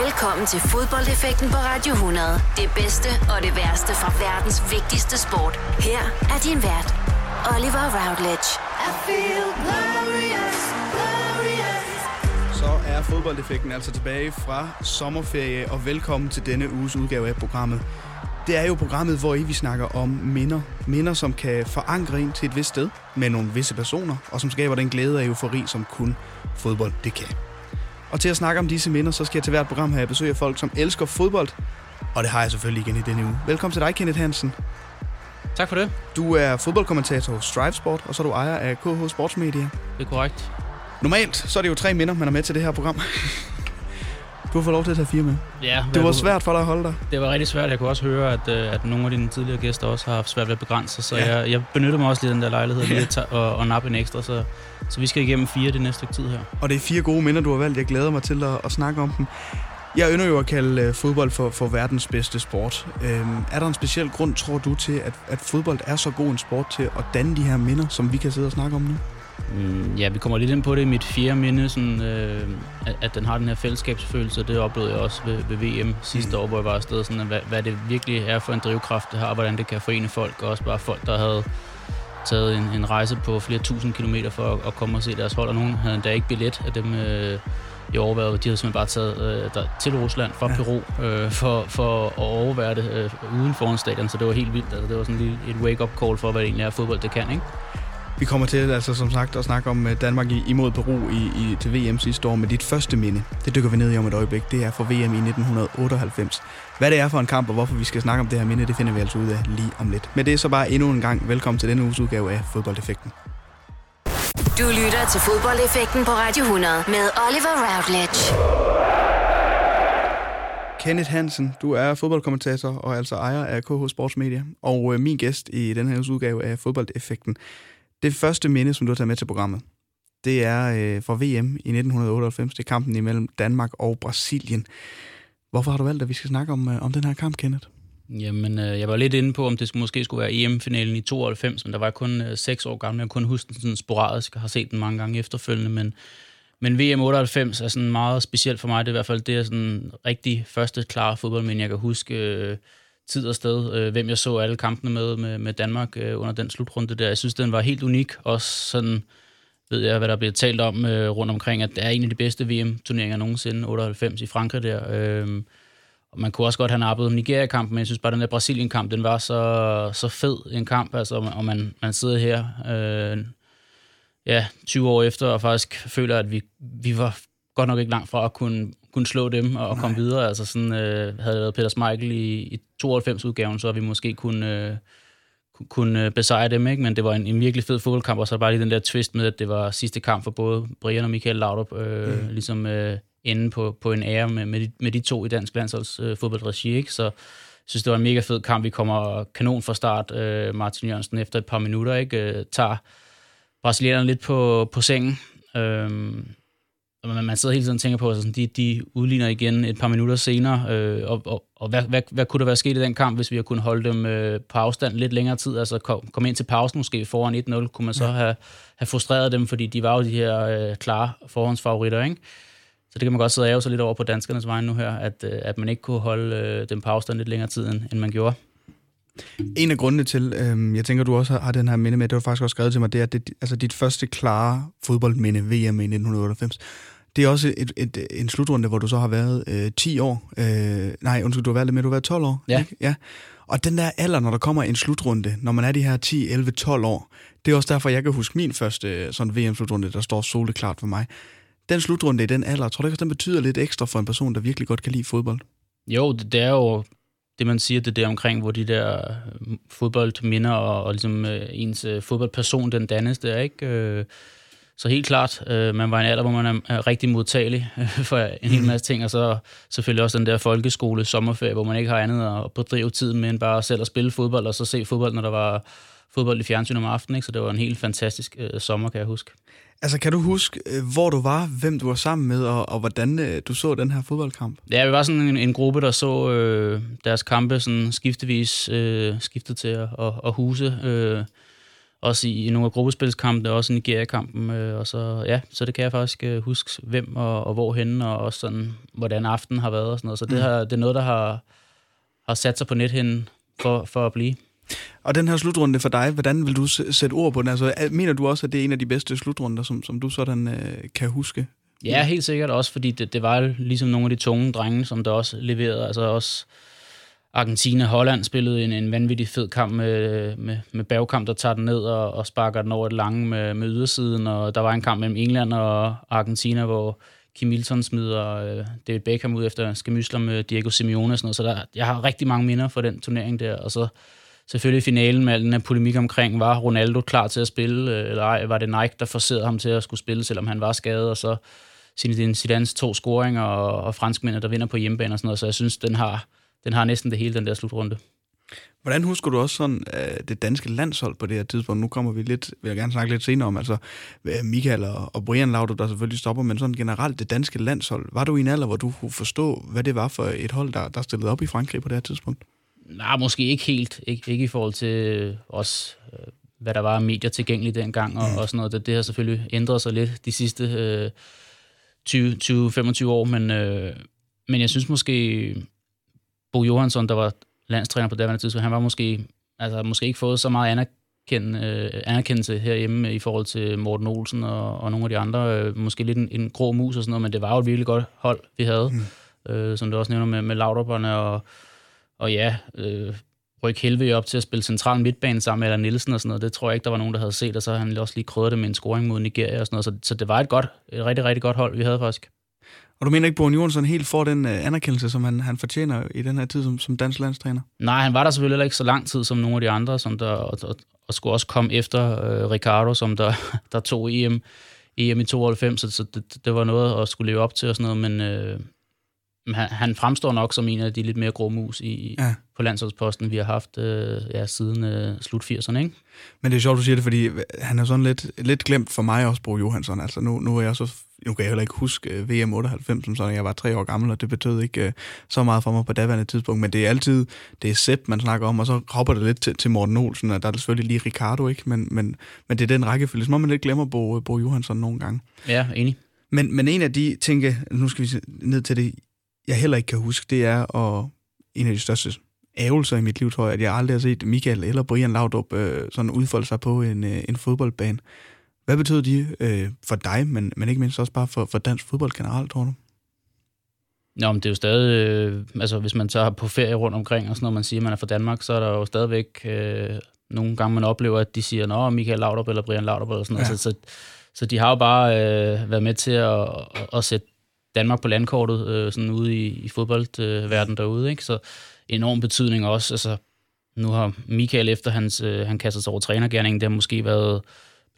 Velkommen til fodboldeffekten på Radio 100. Det bedste og det værste fra verdens vigtigste sport. Her er din vært, Oliver Routledge. I feel glorious, glorious. Så er fodboldeffekten altså tilbage fra sommerferie, og velkommen til denne uges udgave af programmet. Det er jo programmet, hvor I vi snakker om minder. Minder, som kan forankre ind til et vist sted med nogle visse personer, og som skaber den glæde og eufori, som kun fodbold det kan. Og til at snakke om disse minder, så skal jeg til hvert program have besøg af folk, som elsker fodbold. Og det har jeg selvfølgelig igen i denne uge. Velkommen til dig, Kenneth Hansen. Tak for det. Du er fodboldkommentator hos Strive Sport, og så er du ejer af KH Sportsmedia. Det er korrekt. Normalt så er det jo tre minder, man er med til det her program. Du har fået lov til at tage fire med. Ja. Det var du... svært for dig at holde dig. Det var rigtig svært. Jeg kunne også høre, at, øh, at nogle af dine tidligere gæster også har haft svært ved at begrænse sig, så ja. jeg, jeg benytter mig også lige den der lejlighed lige at og, og nappe en ekstra, så, så vi skal igennem fire det næste tid her. Og det er fire gode minder, du har valgt. Jeg glæder mig til at, at snakke om dem. Jeg ønsker jo at kalde uh, fodbold for, for verdens bedste sport. Øhm, er der en speciel grund, tror du, til, at, at fodbold er så god en sport til at danne de her minder, som vi kan sidde og snakke om nu? Mm, ja, vi kommer lidt ind på det i mit fjerde minde, sådan, øh, at, at den har den her fællesskabsfølelse. Det oplevede jeg også ved, ved VM sidste mm. år, hvor jeg var afsted. Sådan, at, hvad, hvad det virkelig er for en drivkraft, det har, og hvordan det kan forene folk, og også bare folk, der havde taget en, en rejse på flere tusind kilometer for at, at komme og se deres hold, og nogen havde endda ikke billet af dem øh, i overværet. De havde simpelthen bare taget øh, der, til Rusland fra ja. Peru øh, for, for at overvære det øh, uden foran stadion, så det var helt vildt. Altså, det var sådan lige et wake-up call for, hvad det egentlig er fodbold, det kan, ikke? Vi kommer til, altså som sagt, at snakke om øh, Danmark imod Peru i, i, til VM sidste år med dit første minde. Det dykker vi ned i om et øjeblik. Det er for VM i 1998. Hvad det er for en kamp, og hvorfor vi skal snakke om det her minde, det finder vi altså ud af lige om lidt. Men det er så bare endnu en gang velkommen til denne uges udgave af Fodboldeffekten. Du lytter til Fodboldeffekten på Radio 100 med Oliver Routledge. Kenneth Hansen, du er fodboldkommentator og altså ejer af KH Sports Media, og øh, min gæst i den her udgave af Fodboldeffekten. Det første minde, som du har taget med til programmet, det er øh, fra VM i 1998. Det er kampen imellem Danmark og Brasilien. Hvorfor har du valgt, at vi skal snakke om, øh, om den her kamp, Kenneth? Jamen, øh, jeg var lidt inde på, om det skulle, måske skulle være EM-finalen i 92, men der var kun øh, 6 år gammel. Jeg kunne huske den sådan sporadisk, og har set den mange gange efterfølgende, men, men VM 98 er sådan meget specielt for mig. Det er i hvert fald det er sådan rigtig første klare fodboldmænd, jeg kan huske. Øh, tid og sted, øh, hvem jeg så alle kampene med, med, med Danmark øh, under den slutrunde der. Jeg synes, den var helt unik. Også sådan ved jeg, hvad der bliver talt om øh, rundt omkring, at det er en af de bedste VM-turneringer nogensinde, 98 i Frankrig der. Øh, og man kunne også godt have nappet Nigeria-kampen, men jeg synes bare, at den der Brasilien-kamp, den var så, så fed en kamp, altså, og man, man sidder her øh, ja, 20 år efter og faktisk føler, at vi, vi var godt nok ikke langt fra at kunne kunne slå dem og, og komme videre. Altså sådan, øh, havde det været Peter Smeichel i, i 92-udgaven, så vi måske kunne, øh, kunne besejre dem, ikke? men det var en, en virkelig fed fodboldkamp, og så bare lige den der twist med, at det var sidste kamp for både Brian og Michael Laudrup, øh, mm. ligesom øh, inde på, på en ære med, med, de, med de to i dansk landsholds øh, fodboldregi, ikke? så jeg synes, det var en mega fed kamp. Vi kommer kanon fra start. Øh, Martin Jørgensen efter et par minutter ikke øh, tager brasilianerne lidt på, på sengen. Øh, man, man sidder hele tiden og tænker på, at altså, de, de udligner igen et par minutter senere, øh, og, og, og hvad, hvad, hvad kunne der være sket i den kamp, hvis vi havde kunnet holde dem øh, på afstand lidt længere tid, altså komme kom ind til pausen måske foran 1-0, kunne man så ja. have, have frustreret dem, fordi de var jo de her øh, klare forhåndsfavoritter, ikke? Så det kan man godt sidde og ære sig lidt over på danskernes vegne nu her, at, øh, at man ikke kunne holde øh, dem på afstand lidt længere tid, end, end man gjorde. En af grundene til, øh, jeg tænker, du også har den her minde med, det var faktisk også skrevet til mig, det er, at det, altså dit første klare fodboldminde, VM i 1998, det er også et, et, en slutrunde, hvor du så har været øh, 10 år. Øh, nej, undskyld, du har været lidt med, du har været 12 år. Ja. Ikke? ja. Og den der alder, når der kommer en slutrunde, når man er de her 10, 11, 12 år, det er også derfor, jeg kan huske min første øh, sådan VM-slutrunde, der står soleklart for mig. Den slutrunde i den alder, tror du ikke, at den betyder lidt ekstra for en person, der virkelig godt kan lide fodbold? Jo, det, det er jo det, man siger, det der omkring, hvor de der øh, fodboldminder og, og ligesom øh, ens øh, fodboldperson, den dannes der, ikke? Øh, så helt klart, øh, man var i en alder, hvor man er, rigtig modtagelig øh, for en hel mhm. masse ting, og så selvfølgelig også den der folkeskole sommerferie, hvor man ikke har andet at bedrive tiden med end bare selv at spille fodbold, og så se fodbold, når der var fodbold i fjernsyn om aftenen, ikke? så det var en helt fantastisk øh, sommer, kan jeg huske. Altså, kan du huske, øh, hvor du var, hvem du var sammen med, og, og hvordan øh, du så den her fodboldkamp? Ja, vi var sådan en, en gruppe, der så øh, deres kampe sådan skiftevis øh, skiftet til at, at, at huse. Øh, også i, i nogle af gruppespilskampene, også i Nigeria-kampen, øh, og så, ja, så det kan jeg faktisk øh, huske, hvem og, og hvor henne, og også sådan, hvordan aftenen har været og sådan noget. Så det, mm. har, det er noget, der har, har sat sig på nethinden for, for at blive. Og den her slutrunde for dig, hvordan vil du sætte ord på den? Altså, mener du også, at det er en af de bedste slutrunder, som, som du sådan øh, kan huske? Ja, helt sikkert også, fordi det, det var ligesom nogle af de tunge drenge, som der også leverede. Altså også Argentina Holland spillede en, en vanvittig fed kamp med, med, med bagkamp, der tager den ned og, og sparker den over et lange med, med ydersiden. Og der var en kamp mellem England og Argentina, hvor Kim Milton smider øh, David Beckham ud efter skamysler med Diego Simeone og sådan noget. Så der, jeg har rigtig mange minder for den turnering der. Og så selvfølgelig finalen med al den her polemik omkring, var Ronaldo klar til at spille, øh, eller ej, var det Nike, der forserede ham til at skulle spille, selvom han var skadet, og så Zinedine Zidane's to scoringer og, og franskmændene, der vinder på hjemmebane og sådan noget. Så jeg synes, den har, den har næsten det hele, den der slutrunde. Hvordan husker du også sådan uh, det danske landshold på det her tidspunkt? Nu kommer vi lidt, vil jeg gerne snakke lidt senere om, altså øh, Michael og, og Brian Laudrup, der selvfølgelig stopper, men sådan generelt det danske landshold. Var du i en alder, hvor du kunne forstå, hvad det var for et hold, der, der stillede op i Frankrig på det her tidspunkt? Nej, måske ikke helt. Ikke, ikke i forhold til os, øh, hvad der var af medier tilgængeligt dengang og, mm. og sådan noget. Det, det har selvfølgelig ændret sig lidt de sidste øh, 20-25 år, men, øh, men jeg synes måske, Bo Johansson, der var landstræner på det tidspunkt, han var måske, altså, måske ikke fået så meget anerkend, øh, anerkendelse herhjemme i forhold til Morten Olsen og, og nogle af de andre. Øh, måske lidt en, en grå mus og sådan noget, men det var jo et virkelig godt hold, vi havde. Mm. Øh, som du også nævner med, med Laudrupperne og, og ja, øh, rykke Helve op til at spille central midtbane sammen med Eller Nielsen og sådan noget. Det tror jeg ikke, der var nogen, der havde set, og så har han også lige krydret det med en scoring mod Nigeria og sådan noget. Så, så det var et godt, et rigtig, rigtig godt hold, vi havde faktisk. Og du mener ikke, at Jørgensen helt får den øh, anerkendelse, som han, han fortjener i den her tid som, som dansk landstræner? Nej, han var der selvfølgelig ikke så lang tid som nogle af de andre, som der, og, og, og skulle også komme efter øh, Ricardo, som der, der tog EM, EM i 92, så, så det, det, var noget at skulle leve op til og sådan noget, men, Øh, han, han fremstår nok som en af de lidt mere grå mus i, ja. på landsholdsposten, vi har haft øh, ja, siden øh, slut 80'erne. Ikke? Men det er sjovt, du siger det, fordi han er sådan lidt, lidt glemt for mig også, Bro Johansson. Altså nu, nu er jeg så nu kan jeg heller ikke huske øh, VM 98, som sådan, jeg var tre år gammel, og det betød ikke uh, så meget for mig på daværende tidspunkt, men det er altid, det er Sepp, man snakker om, og så hopper det lidt til, til Morten Olsen, og der er selvfølgelig lige Ricardo, ikke? Men, men, men det er den rækkefølge, som man lidt glemmer Bo, Bo Johansson nogle gange. Ja, enig. Men, men en af de ting, nu skal vi ned til det, jeg heller ikke kan huske, det er og en af de største ævelser i mit liv, tror jeg, at jeg aldrig har set Michael eller Brian Laudrup øh, sådan udfolde sig på en, øh, en fodboldbane. Hvad betød de øh, for dig, men, men ikke mindst også bare for, for dansk fodbold generelt, tror du? Nå, men det er jo stadig, øh, altså hvis man tager på ferie rundt omkring, og sådan noget, man siger, at man er fra Danmark, så er der jo stadigvæk øh, nogle gange, man oplever, at de siger, nå, Michael Laudrup eller Brian Laudrup eller sådan noget. Ja. Så, så, så de har jo bare øh, været med til at, at, at sætte Danmark på landkortet, øh, sådan ude i, i fodboldverdenen øh, derude, ikke? Så enorm betydning også. Altså, nu har Michael efter hans, øh, han kastet sig over trænergærningen, det har måske været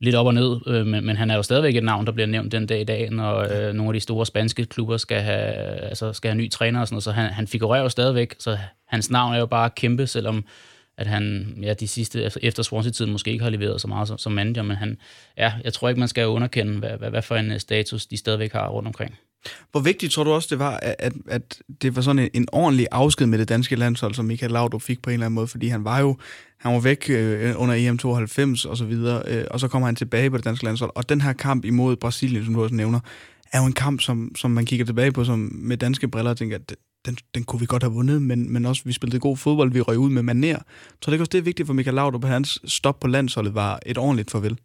lidt op og ned, øh, men, men han er jo stadigvæk et navn, der bliver nævnt den dag i dag, når øh, nogle af de store spanske klubber skal have, altså, skal have ny træner og sådan noget, så han, han figurerer jo stadigvæk, så hans navn er jo bare kæmpe, selvom at han ja, de sidste, efter Swansea-tiden måske ikke har leveret så meget som, som manager, men han, ja, jeg tror ikke, man skal underkende, hvad, hvad, hvad for en status de stadigvæk har rundt omkring. Hvor vigtigt tror du også, det var, at, at det var sådan en, en ordentlig afsked med det danske landshold, som Michael Laudrup fik på en eller anden måde, fordi han var jo han var væk øh, under EM 92 og så videre, øh, og så kommer han tilbage på det danske landshold. Og den her kamp imod Brasilien, som du også nævner, er jo en kamp, som, som man kigger tilbage på som med danske briller og tænker, at den, den kunne vi godt have vundet, men, men også vi spillede god fodbold, vi røg ud med maner. Så det ikke også det er vigtigt for Michael Laudrup, at hans stop på landsholdet var et ordentligt farvel.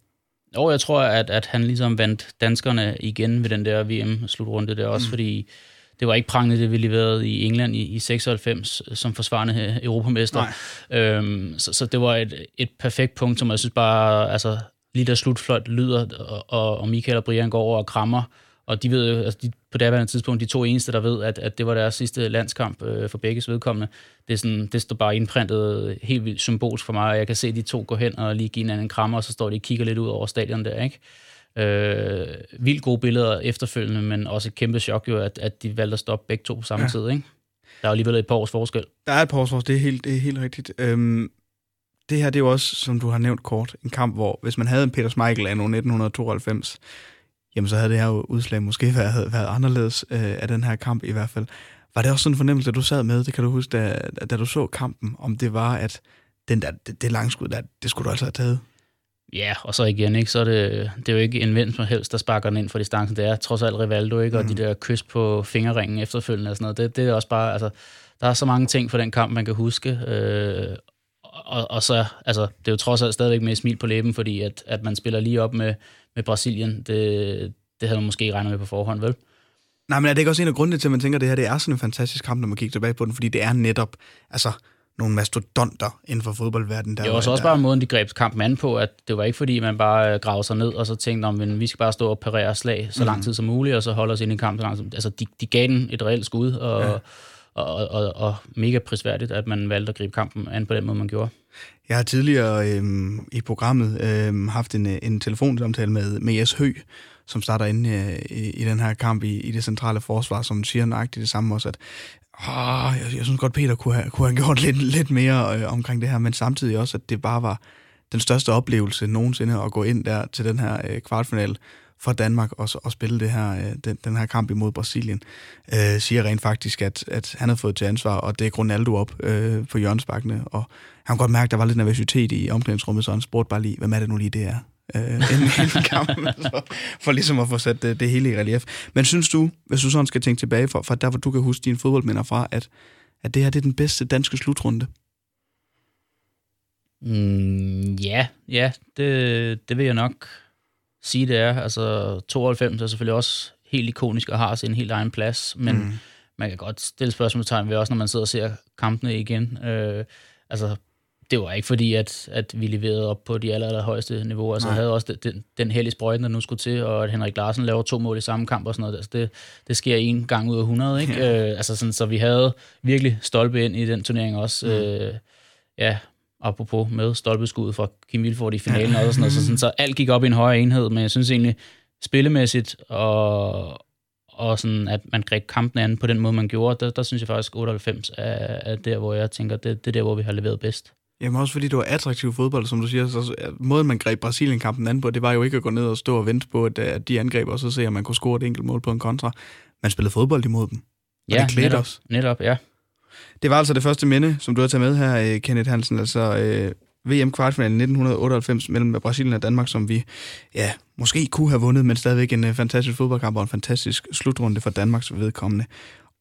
Og jeg tror, at, at han ligesom vandt danskerne igen ved den der VM-slutrunde der også, mm. fordi det var ikke prangende, det vi leverede i England i, i 96 som forsvarende europamester. Øhm, så, så det var et, et perfekt punkt, som jeg synes bare, altså lige der slutfløjt lyder, og, og Michael og Brian går over og krammer, og de ved jo, altså de, på det tidspunkt, de to eneste, der ved, at, at det var deres sidste landskamp øh, for begges vedkommende. Det, er sådan, det står bare indprintet helt vildt symbolsk for mig, og jeg kan se de to gå hen og lige give hinanden en krammer, og så står de og kigger lidt ud over stadion der, ikke? Øh, vildt gode billeder efterfølgende, men også et kæmpe chok jo, at, at de valgte at stoppe begge to på samme ja. tid, ikke? Der er jo alligevel et par års forskel. Der er et par års forskel, det er helt, det er helt rigtigt. Øhm, det her, det er jo også, som du har nævnt kort, en kamp, hvor hvis man havde en Peter Schmeichel af 1992, jamen så havde det her udslag måske været, været anderledes øh, af den her kamp i hvert fald. Var det også sådan en fornemmelse, at du sad med, det kan du huske, da, da du så kampen, om det var, at den der, det, det langskud der, det skulle du altså have taget? Ja, og så igen, ikke, så er det, det er jo ikke en ven som helst, der sparker den ind for distancen. Det er trods alt Rivaldo, ikke? og mm. de der kys på fingerringen efterfølgende og sådan noget. Det, det er også bare, altså, der er så mange ting for den kamp, man kan huske. Øh, og, og så, altså, det er jo trods alt stadigvæk med smil på læben, fordi at, at man spiller lige op med, med Brasilien, det, det havde man måske ikke regnet med på forhånd, vel? Nej, men er det ikke også en af grundene til, at man tænker, at det her det er sådan en fantastisk kamp, når man kigger tilbage på den, fordi det er netop, altså, nogle mastodonter inden for fodboldverdenen. Der det var også, også bare måden, de greb kampen an på, at det var ikke fordi, man bare øh, gravede sig ned og så tænkte, om vi skal bare stå og parere slag så lang mm. tid som muligt, og så holde os ind i kampen så lang tid. Altså, de, de gav den et reelt skud, og, ja og, og, og mega prisværdigt, at man valgte at gribe kampen an på den måde, man gjorde. Jeg har tidligere øhm, i programmet øhm, haft en, øh, en telefonsamtale med, med Jes Hø, som starter inde øh, i, i den her kamp i, i det centrale forsvar, som siger nøjagtigt det samme også, at åh, jeg, jeg synes godt, Peter kunne have, kunne have gjort lidt, lidt mere øh, omkring det her, men samtidig også, at det bare var den største oplevelse nogensinde at gå ind der til den her øh, kvartfinal for Danmark og, og spille det her, øh, den, den her kamp imod Brasilien, øh, siger rent faktisk, at, at han har fået til ansvar, og det er Ronaldo op øh, på hjørnesbakkene, og han kunne godt mærke, at der var lidt nervøsitet i omklædningsrummet, så han spurgte bare lige, hvem er det nu lige, det er? øh, inden kampen, så, for ligesom at få sat det, det hele i relief. Men synes du, hvis du sådan skal tænke tilbage fra, fra der, hvor du kan huske dine fodboldminder fra, at, at det her det er den bedste danske slutrunde? Mm, ja, ja, det, det vil jeg nok sige, det er. Altså, 92 er selvfølgelig også helt ikonisk og har sin helt egen plads, men mm. man kan godt stille spørgsmålstegn ved også, når man sidder og ser kampene igen. Øh, altså, det var ikke fordi, at, at vi leverede op på de aller, aller højeste niveauer. Altså, jeg havde også den, den hellige sprøjten, der nu skulle til, og at Henrik Larsen laver to mål i samme kamp og sådan noget. Altså, det, det sker en gang ud af 100, ikke? Ja. Øh, altså, sådan, så vi havde virkelig stolpe ind i den turnering også. Mm. Øh, ja, apropos med stolpeskuddet fra Kim Vilfort i finalen og sådan noget. Så, sådan, så alt gik op i en højere enhed, men jeg synes egentlig, spillemæssigt og, og sådan, at man greb kampen an på den måde, man gjorde, der, der synes jeg faktisk, 98 er, er der, hvor jeg tænker, det, det er der, hvor vi har leveret bedst. Jamen også fordi det var attraktiv fodbold, som du siger. Så måden, man greb Brasilien-kampen an på, det var jo ikke at gå ned og stå og vente på, at, at de angreb, og så se, om man kunne score et enkelt mål på en kontra. Man spillede fodbold imod dem. Og ja, det klædte netop, os. netop, ja. Det var altså det første minde, som du har taget med her, øh, Kenneth Hansen. Altså øh, VM-kvartfinalen 1998 mellem Brasilien og Danmark, som vi ja, måske kunne have vundet, men stadigvæk en øh, fantastisk fodboldkamp og en fantastisk slutrunde for Danmarks vedkommende.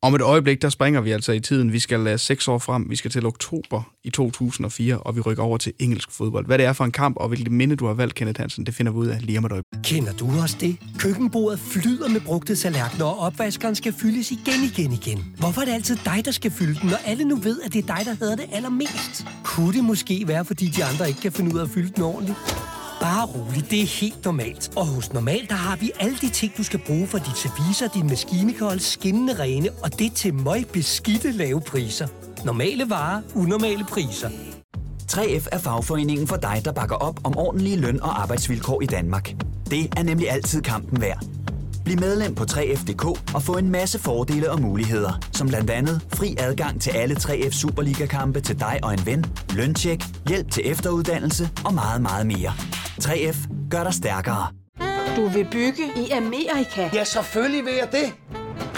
Om et øjeblik, der springer vi altså i tiden. Vi skal lade seks år frem. Vi skal til oktober i 2004, og vi rykker over til engelsk fodbold. Hvad det er for en kamp, og hvilket minde du har valgt, Kenneth Hansen, det finder vi ud af lige om et øjeblik. Kender du også det? Køkkenbordet flyder med brugte tallerkener, og opvaskeren skal fyldes igen, igen, igen. Hvorfor er det altid dig, der skal fylde den, når alle nu ved, at det er dig, der hedder det allermest? Kunne det måske være, fordi de andre ikke kan finde ud af at fylde den ordentligt? Bare rolig, det er helt normalt. Og hos Normal, der har vi alle de ting, du skal bruge for dit service og din maskinekold skinnende rene, og det til møg beskidte lave priser. Normale varer, unormale priser. 3F er fagforeningen for dig, der bakker op om ordentlige løn- og arbejdsvilkår i Danmark. Det er nemlig altid kampen værd. Bliv medlem på 3F.dk og få en masse fordele og muligheder, som blandt andet fri adgang til alle 3F Superliga-kampe til dig og en ven, løntjek, hjælp til efteruddannelse og meget, meget mere. 3F gør dig stærkere. Du vil bygge i Amerika? Ja, selvfølgelig vil jeg det.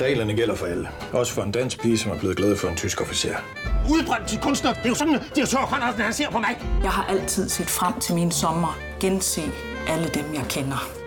Reglerne gælder for alle. Også for en dansk pige, som er blevet glad for en tysk officer. Udbrændt til kunstner. Det er jo sådan, at de har han ser på mig. Jeg har altid set frem til min sommer. Gense alle dem, jeg kender.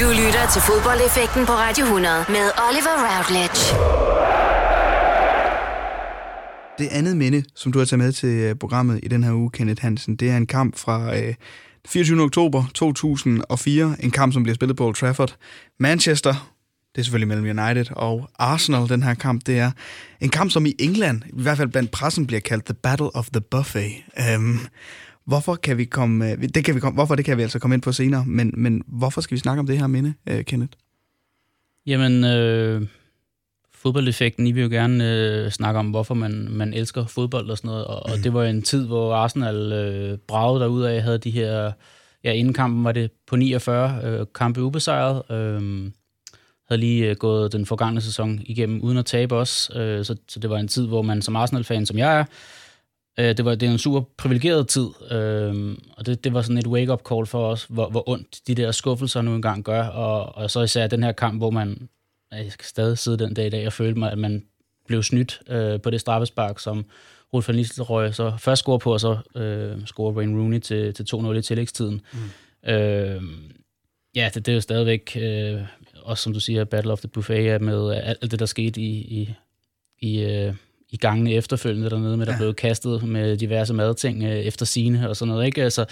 Du lytter til fodboldeffekten på Radio 100 med Oliver Routledge. Det andet minde, som du har taget med til øh, programmet i den her uge, Kenneth Hansen, det er en kamp fra øh, 24. oktober 2004. En kamp, som bliver spillet på Old Trafford. Manchester, det er selvfølgelig mellem United og Arsenal, den her kamp. Det er en kamp, som i England, i hvert fald blandt pressen, bliver kaldt The Battle of the Buffet. Um, hvorfor kan vi komme, øh, det kan vi komme, hvorfor det kan vi altså komme ind på senere, men, men hvorfor skal vi snakke om det her minde, øh, Kenneth? Jamen, øh, fodboldeffekten, I vil jo gerne øh, snakke om, hvorfor man, man elsker fodbold og sådan noget, og, og det var en tid, hvor Arsenal øh, bragede derudad, havde de her, ja, inden kampen var det på 49 øh, kampe ubesejret, øh, havde lige øh, gået den forgangne sæson igennem uden at tabe os. Øh, så, så det var en tid, hvor man som Arsenal-fan, som jeg er, øh, det var det er en super privilegeret tid, øh, og det, det var sådan et wake-up call for os, hvor, hvor ondt de der skuffelser nu engang gør, og, og så især den her kamp, hvor man, jeg skal stadig sidde den dag i dag og føle mig, at man blev snydt øh, på det straffespark, som Rolf van Nistelrooy så først scorer på, og så øh, scorer Wayne Rooney til, til 2-0 i tillægstiden. Mm. Øh, ja, det, det er jo stadigvæk, øh, også som du siger, Battle of the Buffet med alt det, der skete i, i, i, øh, i gangene efterfølgende dernede, med der ja. blev kastet med diverse madting øh, efter sine og sådan noget. Ikke? Altså,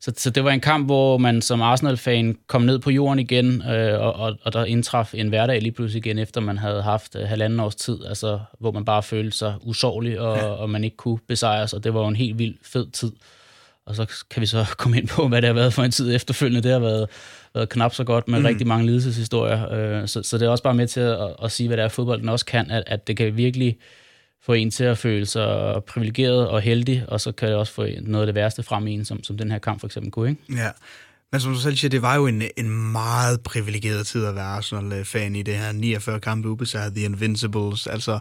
så, så det var en kamp, hvor man som Arsenal-fan kom ned på jorden igen, øh, og, og, og der indtraf en hverdag lige pludselig igen, efter man havde haft øh, halvanden års tid, altså, hvor man bare følte sig usårlig, og, ja. og man ikke kunne besejres, og det var jo en helt vild fed tid. Og så kan vi så komme ind på, hvad det har været for en tid efterfølgende. Det har været, været knap så godt med mm. rigtig mange lidelseshistorier. Øh, så, så det er også bare med til at, at sige, hvad det er, fodbolden også kan, at, at det kan virkelig få en til at føle sig privilegeret og heldig, og så kan det også få noget af det værste frem i en, som, som den her kamp for eksempel kunne, ikke? Ja, men som du selv siger, det var jo en, en meget privilegeret tid at være Arsenal-fan i det her 49 kampe ubesejret, The Invincibles. Altså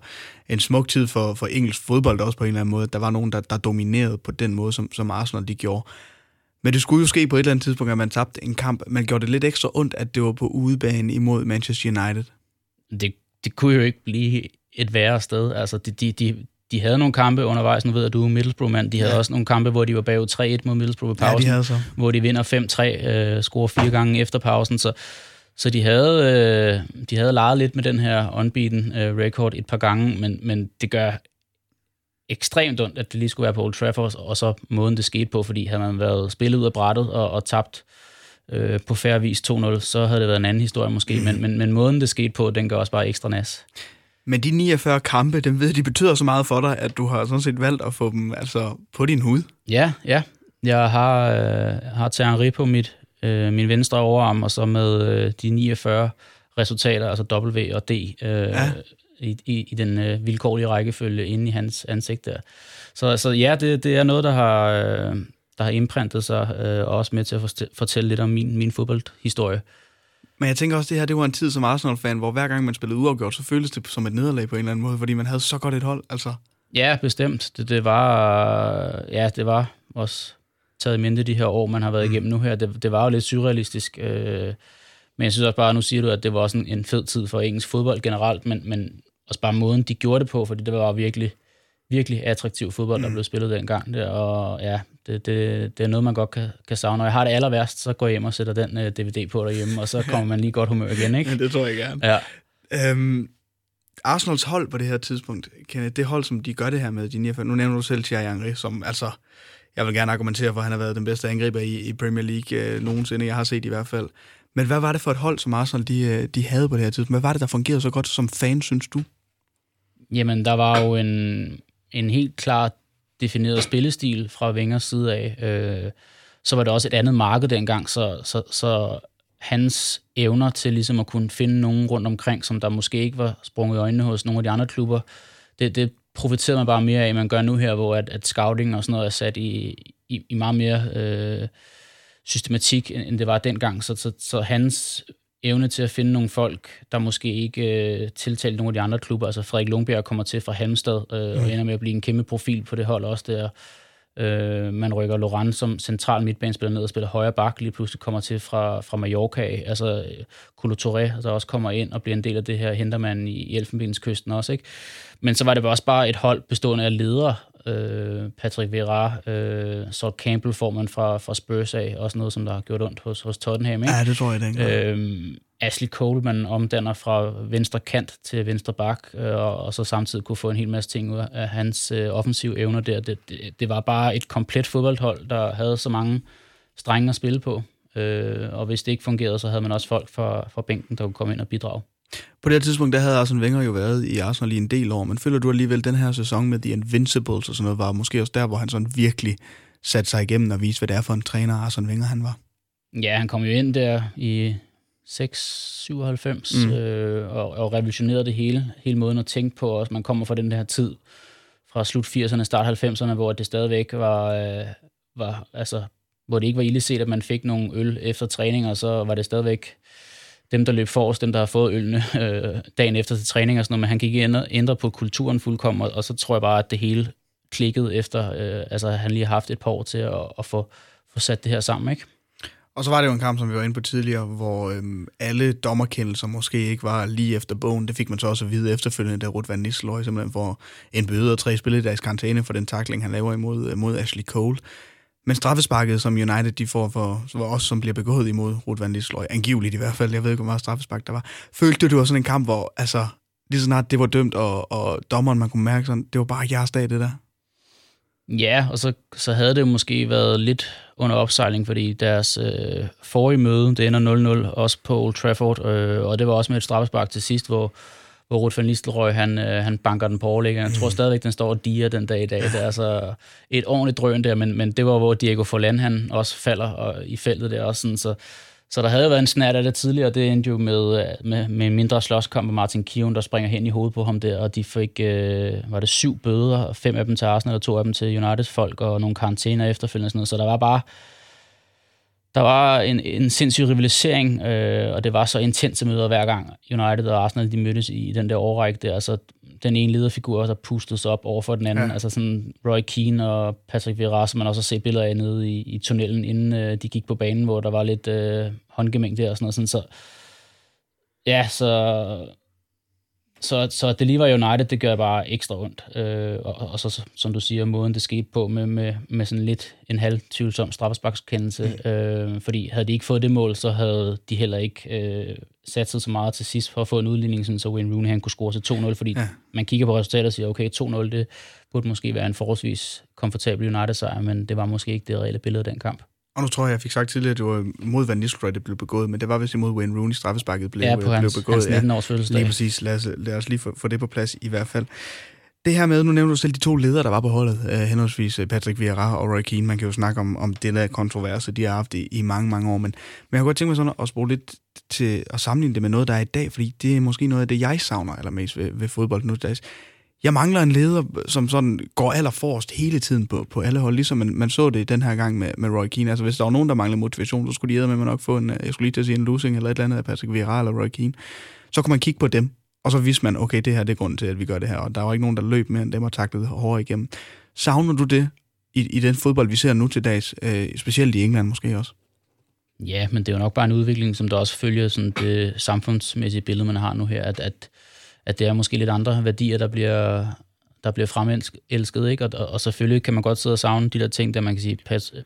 en smuk tid for, for engelsk fodbold også på en eller anden måde. Der var nogen, der, der dominerede på den måde, som, som Arsenal de gjorde. Men det skulle jo ske på et eller andet tidspunkt, at man tabte en kamp. Man gjorde det lidt ekstra ondt, at det var på udebane imod Manchester United. Det, det kunne jo ikke blive et værre sted. Altså, de, de, de, de havde nogle kampe undervejs, nu ved at du er Middlesbrough-mand, de havde ja. også nogle kampe, hvor de var bagud 3-1 mod Middlesbrough på pausen, ja, de så. hvor de vinder 5-3, øh, scorer fire gange efter pausen, så, så de havde, øh, de havde leget lidt med den her unbeaten øh, record et par gange, men, men det gør ekstremt ondt, at det lige skulle være på Old Trafford, og så måden det skete på, fordi havde man været spillet ud af brættet og, og tabt øh, på færre vis 2-0, så havde det været en anden historie måske, men, men, men måden det skete på, den gør også bare ekstra nas. Men de 49 kampe, dem ved de betyder så meget for dig, at du har sådan set valgt at få dem altså, på din hud. Ja, ja. Jeg har, øh, har Thierry på mit, øh, min venstre overarm, og så med øh, de 49 resultater, altså W og D, øh, ja. i, i, i den øh, vilkårlige rækkefølge inde i hans ansigt der. Så, så ja, det, det er noget, der har, øh, der har indprintet sig, øh, og også med til at fortælle lidt om min, min fodboldhistorie. Men jeg tænker også, at det her det var en tid som Arsenal-fan, hvor hver gang man spillede uafgjort, så føltes det som et nederlag på en eller anden måde, fordi man havde så godt et hold. Altså. Ja, bestemt. Det, det var ja, det var også taget i mente de her år, man har været mm. igennem nu her. Det, det var jo lidt surrealistisk. Øh, men jeg synes også bare, nu siger du, at det var også en, en fed tid for engelsk fodbold generelt, men, men også bare måden, de gjorde det på, fordi det var virkelig virkelig attraktiv fodbold, der mm. blev spillet dengang. Der, og ja, det, det, det er noget, man godt kan, kan savne. Når jeg har det aller værst, så går jeg hjem og sætter den øh, DVD på derhjemme, og så kommer man lige godt humør igen, ikke? Ja, det tror jeg gerne. Ja. Øhm, Arsenals hold på det her tidspunkt, Kenneth, det hold, som de gør det her med, de 49, nu nævner du selv Thierry Henry, som altså, jeg vil gerne argumentere for, at han har været den bedste angriber i, i Premier League øh, nogensinde, jeg har set i hvert fald. Men hvad var det for et hold, som Arsenal de, øh, de havde på det her tidspunkt? Hvad var det, der fungerede så godt som fan, synes du? Jamen, der var jo en, en helt klar defineret spillestil fra Wengers side af. Øh, så var det også et andet marked dengang, så, så, så hans evner til ligesom at kunne finde nogen rundt omkring, som der måske ikke var sprunget i øjnene hos nogle af de andre klubber, det, det profiterede man bare mere af, man gør nu her, hvor at, at scouting og sådan noget er sat i, i, i meget mere øh, systematik, end det var dengang. Så, så, så hans evne til at finde nogle folk, der måske ikke øh, tiltalte nogle af de andre klubber. Altså Frederik Lundbjerg kommer til fra Halmstad øh, mm. og ender med at blive en kæmpe profil på det hold også der. Øh, man rykker Laurent som central midtbanespiller ned og spiller højre bak, lige pludselig kommer til fra, fra Mallorca. Altså Kolo Touré, der også kommer ind og bliver en del af det her, henter man i, i Elfenbenskysten også. Ikke? Men så var det også bare et hold bestående af ledere, øh, Patrick Vieira, øh, så Campbell får man fra, fra Spurs af, også noget, som der har gjort ondt hos, hos Tottenham. Ikke? Ja, det tror jeg, det øh, Ashley Coleman omdanner fra venstre kant til venstre bak, øh, og, og så samtidig kunne få en hel masse ting ud af hans øh, offensive evner der. Det, det, det var bare et komplet fodboldhold, der havde så mange strenge at spille på. Øh, og hvis det ikke fungerede, så havde man også folk fra, fra bænken, der kunne komme ind og bidrage. På det her tidspunkt, der havde Arsene Wenger jo været i Arsenal i en del år, men føler du alligevel, den her sæson med The Invincibles og sådan noget, var måske også der, hvor han sådan virkelig satte sig igennem og viste, hvad det er for en træner, Arsene Wenger han var? Ja, han kom jo ind der i 6-97 mm. øh, og, og revolutionerede det hele, hele måden at tænke på. Også man kommer fra den der tid, fra slut 80'erne, start 90'erne, hvor det stadigvæk var, øh, var altså, hvor det ikke var ille set, at man fik nogle øl efter træning, og så var det stadigvæk dem, der løb forrest, dem, der har fået ølene øh, dagen efter til træning og sådan noget, men han gik ind og ændrede på kulturen fuldkommen, og, og så tror jeg bare, at det hele klikkede efter, øh, altså han lige har haft et par år til at, at få, få sat det her sammen, ikke? Og så var det jo en kamp, som vi var inde på tidligere, hvor øhm, alle dommerkendelser måske ikke var lige efter bogen. Det fik man så også at vide efterfølgende, da Ruth Van Nistelrooy simpelthen får en bøde og tre spilledags karantæne for den takling, han laver imod, øh, mod Ashley Cole. Men straffesparket, som United de får for, for os, som bliver begået imod Ruth Van Nistelrooy, angiveligt i hvert fald, jeg ved ikke, hvor meget straffespark der var, følte du, det var sådan en kamp, hvor altså, lige så snart det var dømt, og, og dommeren, man kunne mærke sådan, det var bare jeres dag, det der? Ja, og så, så havde det måske været lidt under opsejling, fordi deres øh, forrige møde, det ender 0-0, også på Old Trafford, øh, og det var også med et straffespark til sidst, hvor, hvor Ruth van Nistelrooy, han, øh, han banker den på overlæggeren. Jeg tror mm. stadigvæk, den står og diger den dag i dag. Det er altså et ordentligt drøn der, men, men det var, hvor Diego Forlan, han også falder og, i feltet der også. Sådan, så, så der havde været en snært af det tidligere, og det endte jo med, øh, med, med en mindre slåskamp med Martin Kion, der springer hen i hovedet på ham der, og de fik, øh, var det syv bøder, fem af dem til Arsenal, og to af dem til Uniteds folk, og nogle karantæner efterfølgende. Sådan noget. Så der var bare der var en, en sindssyg rivalisering, øh, og det var så intense møder hver gang United og Arsenal de mødtes i den der overrække der. Altså, den ene lederfigur, der pustede op over for den anden. Ja. Altså sådan Roy Keane og Patrick Vieira, som man også har set billeder af nede i, i tunnelen, inden øh, de gik på banen, hvor der var lidt øh, håndgemæng der og sådan noget. Sådan, så, ja, så så, så at det lige var United, det gør bare ekstra ondt. Øh, og, og så, som du siger, måden det skete på med, med, med sådan lidt en halv tvivlsom straffesparkskendelse. Mm. Øh, fordi havde de ikke fået det mål, så havde de heller ikke øh, sat sig så meget til sidst for at få en udligning, sådan, så Wayne Rooney han kunne score til 2-0, fordi ja. man kigger på resultatet og siger, okay, 2-0, det burde måske være en forholdsvis komfortabel United-sejr, men det var måske ikke det reelle billede af den kamp. Og nu tror jeg, jeg fik sagt tidligere, at det var mod Van Nistelrooy, det blev begået, men det var vist imod Wayne Rooney, straffesparket blev, ja, på hans, blev begået. Hans 19 års fødselsdag. Lige præcis. Lad os, lad os lige få, få det på plads i hvert fald. Det her med, nu nævner du selv de to ledere, der var på holdet, uh, henholdsvis øh, Patrick Vieira og Roy Keane. Man kan jo snakke om, om det der kontroverse, de har haft i, i mange, mange år. Men, men jeg kunne godt tænke mig sådan at spole lidt til at sammenligne det med noget, der er i dag, fordi det er måske noget af det, jeg savner allermest ved, ved fodbold nu. Dags jeg mangler en leder, som sådan går allerforrest hele tiden på, på alle hold, ligesom man, man så det den her gang med, med Roy Keane. Altså hvis der var nogen, der manglede motivation, så skulle de med nok få en, øh, jeg skulle lige til at sige en losing eller et eller andet af Patrick Vieira eller Roy Keane. Så kunne man kigge på dem, og så vidste man, okay, det her det er grunden til, at vi gør det her, og der var ikke nogen, der løb mere end dem og taklede hårdere igennem. Savner du det i, i den fodbold, vi ser nu til dags, øh, specielt i England måske også? Ja, men det er jo nok bare en udvikling, som der også følger sådan det samfundsmæssige billede, man har nu her, at, at, at det er måske lidt andre værdier, der bliver, der bliver fremelsket, ikke? Og, og, selvfølgelig kan man godt sidde og savne de der ting, der man kan sige,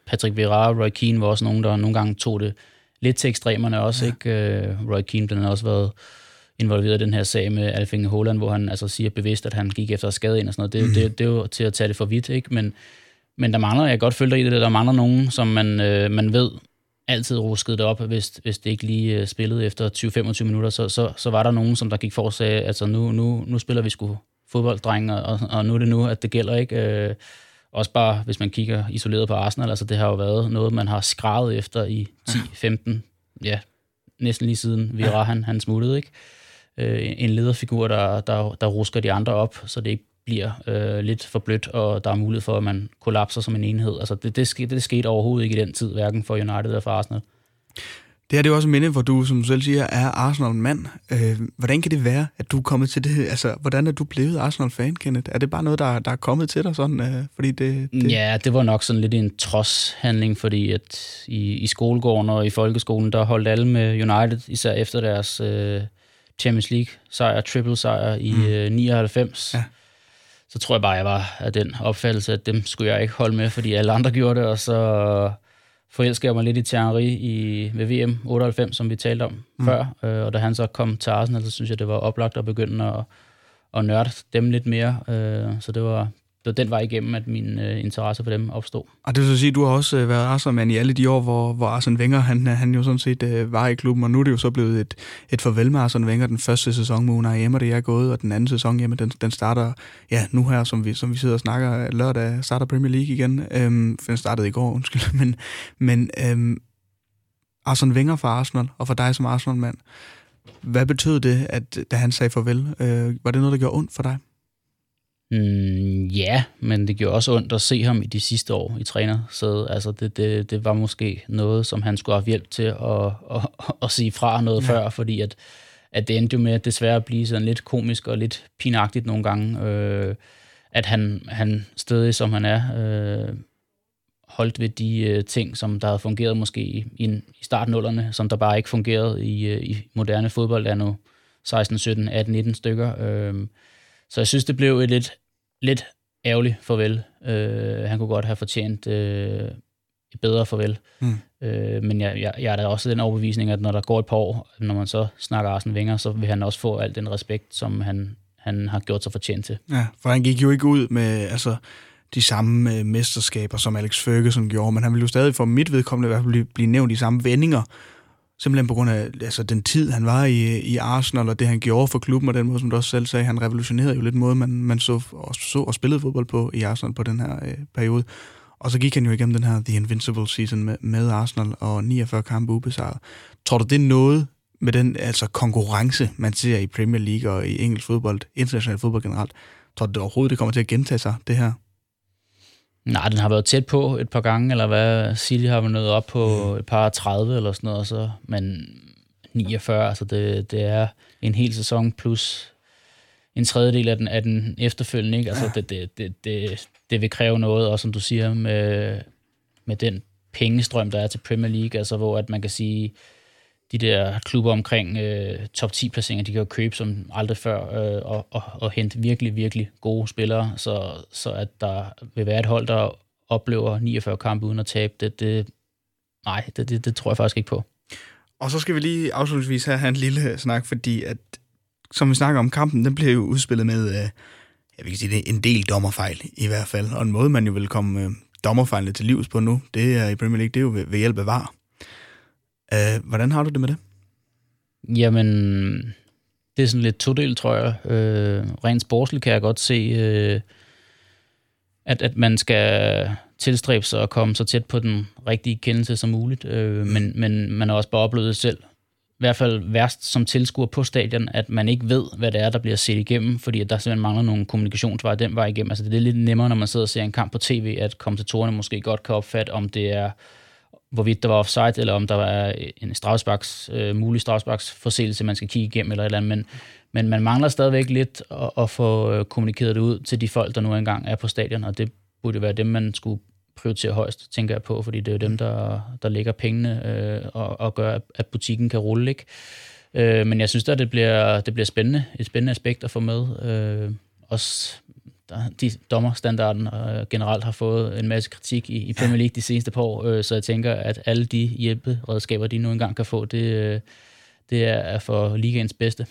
Patrick Vieira og Roy Keane var også nogen, der nogle gange tog det lidt til ekstremerne også, ja. ikke? Uh, Roy Keane, den har også været involveret i den her sag med Alfinge Holland, hvor han altså siger bevidst, at han gik efter at skade ind og sådan noget. Det, mm. det, det er jo til at tage det for vidt, ikke? Men, men der mangler, jeg godt følger i det, der mangler nogen, som man, øh, man ved altid ruskede det op, hvis, hvis det ikke lige øh, spillede efter 20-25 minutter, så, så, så var der nogen, som der gik for og sagde, altså nu, nu, nu spiller vi sgu fodbolddreng, og, og nu er det nu, at det gælder ikke. Øh, også bare, hvis man kigger isoleret på Arsenal, altså det har jo været noget, man har skrevet efter i 10-15, ja, næsten lige siden vi ja. han, han smuttede, ikke? Øh, en lederfigur, der, der, der rusker de andre op, så det ikke bliver øh, lidt for blødt, og der er mulighed for, at man kollapser som en enhed. Altså det, det, skete, det skete overhovedet ikke i den tid, hverken for United eller for Arsenal. Det her det er også en minde, hvor du, som du selv siger, er Arsenal-mand. Øh, hvordan kan det være, at du er kommet til det? Altså, hvordan er du blevet Arsenal-fan, Kenneth? Er det bare noget, der, der er kommet til dig sådan? Øh, fordi det, det... Ja, det var nok sådan lidt en trodshandling, fordi at i, i skolegården og i folkeskolen, der holdt alle med United, især efter deres øh, Champions League-sejr, triple-sejr i mm. øh, 99. Ja. Så tror jeg bare, jeg var af den opfattelse, at dem skulle jeg ikke holde med, fordi alle andre gjorde det, og så forelskede jeg mig lidt i Thierry i, ved VM 98, som vi talte om mm. før. Øh, og da han så kom til Arsenal, så synes jeg, det var oplagt at begynde at, at nørde dem lidt mere. Øh, så det var, det var den vej igennem, at min øh, interesse for dem opstod. Og det vil så sige, at du har også øh, været Arsenal-mand i alle de år, hvor, hvor Arsene Wenger, han, øh, han jo sådan set øh, var i klubben, og nu er det jo så blevet et, et farvel med Arsene Wenger. Den første sæson med Unai Emery er gået, og den anden sæson, jamen, den, den starter ja, nu her, som vi, som vi sidder og snakker lørdag, starter Premier League igen. Øhm, den startede i går, undskyld. Men, men øhm, Arsene Wenger for Arsenal, og for dig som Arsenal-mand, hvad betød det, at da han sagde farvel? Øh, var det noget, der gjorde ondt for dig? Mm, ja, men det gjorde også ondt at se ham i de sidste år i trænersædet. Altså det, det, det var måske noget, som han skulle have hjælp til at, at, at, at sige fra noget ja. før, fordi at, at det endte jo med at desværre blive sådan lidt komisk og lidt pinagtigt nogle gange, øh, at han, han stadig som han er, øh, holdt ved de øh, ting, som der havde fungeret måske i, i startnullerne, som der bare ikke fungerede i, øh, i moderne fodbold, er nu 16, 17, 18, 19 stykker. Øh, så jeg synes, det blev et lidt, lidt ærgerligt farvel. Øh, han kunne godt have fortjent øh, et bedre farvel. Mm. Øh, men jeg, jeg, jeg er da også den overbevisning, at når der går et par år, når man så snakker Arsene Wenger, så vil han også få al den respekt, som han, han har gjort sig fortjent til. Ja, for han gik jo ikke ud med altså, de samme øh, mesterskaber, som Alex Ferguson gjorde, men han vil jo stadig for mit vedkommende i hvert fald blive, blive nævnt i samme vendinger, Simpelthen på grund af altså, den tid, han var i, i Arsenal, og det, han gjorde for klubben, og den måde, som du også selv sagde, han revolutionerede jo lidt måde, man, man så, og, så og spillede fodbold på i Arsenal på den her øh, periode. Og så gik han jo igennem den her The Invincible season med, med Arsenal, og 49 kampe ubesejret. Tror du, det er noget med den altså, konkurrence, man ser i Premier League og i engelsk fodbold, international fodbold generelt? Tror du det overhovedet, det kommer til at gentage sig, det her? Nej, den har været tæt på et par gange, eller hvad? City har været nået op på mm. et par 30 eller sådan noget, så, men 49, altså det, det er en hel sæson plus en tredjedel af den, af den efterfølgende. Ikke? Altså det, det, det, det, det vil kræve noget, og som du siger, med, med den pengestrøm, der er til Premier League, altså hvor at man kan sige, de der klubber omkring øh, top 10 placeringer, de kan jo købe som aldrig før øh, og, og, og hente virkelig, virkelig gode spillere, så, så at der vil være et hold, der oplever 49 kampe uden at tabe, det, det, nej, det, det, det tror jeg faktisk ikke på. Og så skal vi lige afslutningsvis have en lille snak, fordi at, som vi snakker om kampen, den bliver jo udspillet med, øh, jeg vil sige det, en del dommerfejl i hvert fald, og en måde, man jo vil komme øh, dommerfejlene til livs på nu, det er i Premier League, det er jo ved, ved hjælp af VAR. Uh, hvordan har du det med det? Jamen, det er sådan lidt todel, tror jeg. Uh, rent sportsligt kan jeg godt se, uh, at, at man skal tilstræbe sig at komme så tæt på den rigtige kendelse som muligt. Uh, men, men man har også bare oplevet det selv. I hvert fald værst som tilskuer på stadion, at man ikke ved, hvad det er, der bliver set igennem, fordi der simpelthen mangler nogle kommunikationsveje den vej igennem. Altså det er lidt nemmere, når man sidder og ser en kamp på tv, at kommentatorerne måske godt kan opfatte, om det er hvorvidt der var offside, eller om der var øh, en strafsparks, øh, mulig strafsparksforseelse, man skal kigge igennem, eller et eller andet, men, men man mangler stadigvæk lidt at, at få øh, kommunikeret det ud til de folk, der nu engang er på stadion, og det burde være dem, man skulle prioritere højst, tænker jeg på, fordi det er jo dem, der, der lægger pengene øh, og, og gør, at butikken kan rulle, ikke? Øh, men jeg synes da, det bliver, det bliver spændende, et spændende aspekt at få med. Øh, også der, de dommerstandarden øh, generelt har fået en masse kritik i, i Premier League de seneste par år, øh, så jeg tænker, at alle de hjælperedskaber, de nu engang kan få, det, øh, det er for ligaens bedste.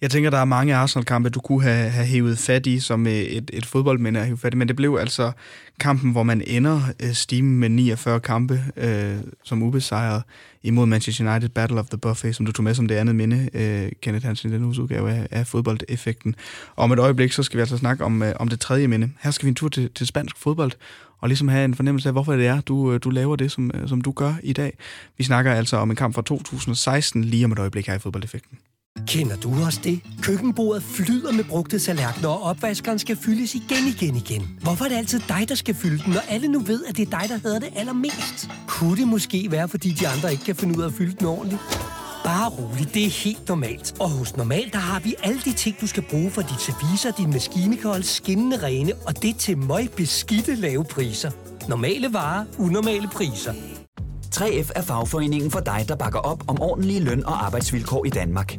Jeg tænker, der er mange Arsenal-kampe, du kunne have, have hævet fat i som øh, et, et fodboldminde at hæve fat i, men det blev altså kampen, hvor man ender øh, stimen med 49 kampe øh, som ubesejret imod Manchester United Battle of the Buffet, som du tog med som det andet minde, øh, Kenneth Hansen, i den uges udgave af, af fodboldeffekten. Og om et øjeblik, så skal vi altså snakke om, øh, om det tredje minde. Her skal vi en tur til, til spansk fodbold, og ligesom have en fornemmelse af, hvorfor det er, du, øh, du laver det, som, øh, som du gør i dag. Vi snakker altså om en kamp fra 2016, lige om et øjeblik her i fodboldeffekten. Kender du også det? Køkkenbordet flyder med brugte tallerkener, og opvaskeren skal fyldes igen, igen, igen. Hvorfor er det altid dig, der skal fylde den, når alle nu ved, at det er dig, der hedder det allermest? Kunne det måske være, fordi de andre ikke kan finde ud af at fylde den ordentligt? Bare rolig, det er helt normalt. Og hos Normal, der har vi alle de ting, du skal bruge for dit service og din maskinekold skinnende rene, og det til møg beskidte lave priser. Normale varer, unormale priser. 3F er fagforeningen for dig, der bakker op om ordentlige løn- og arbejdsvilkår i Danmark.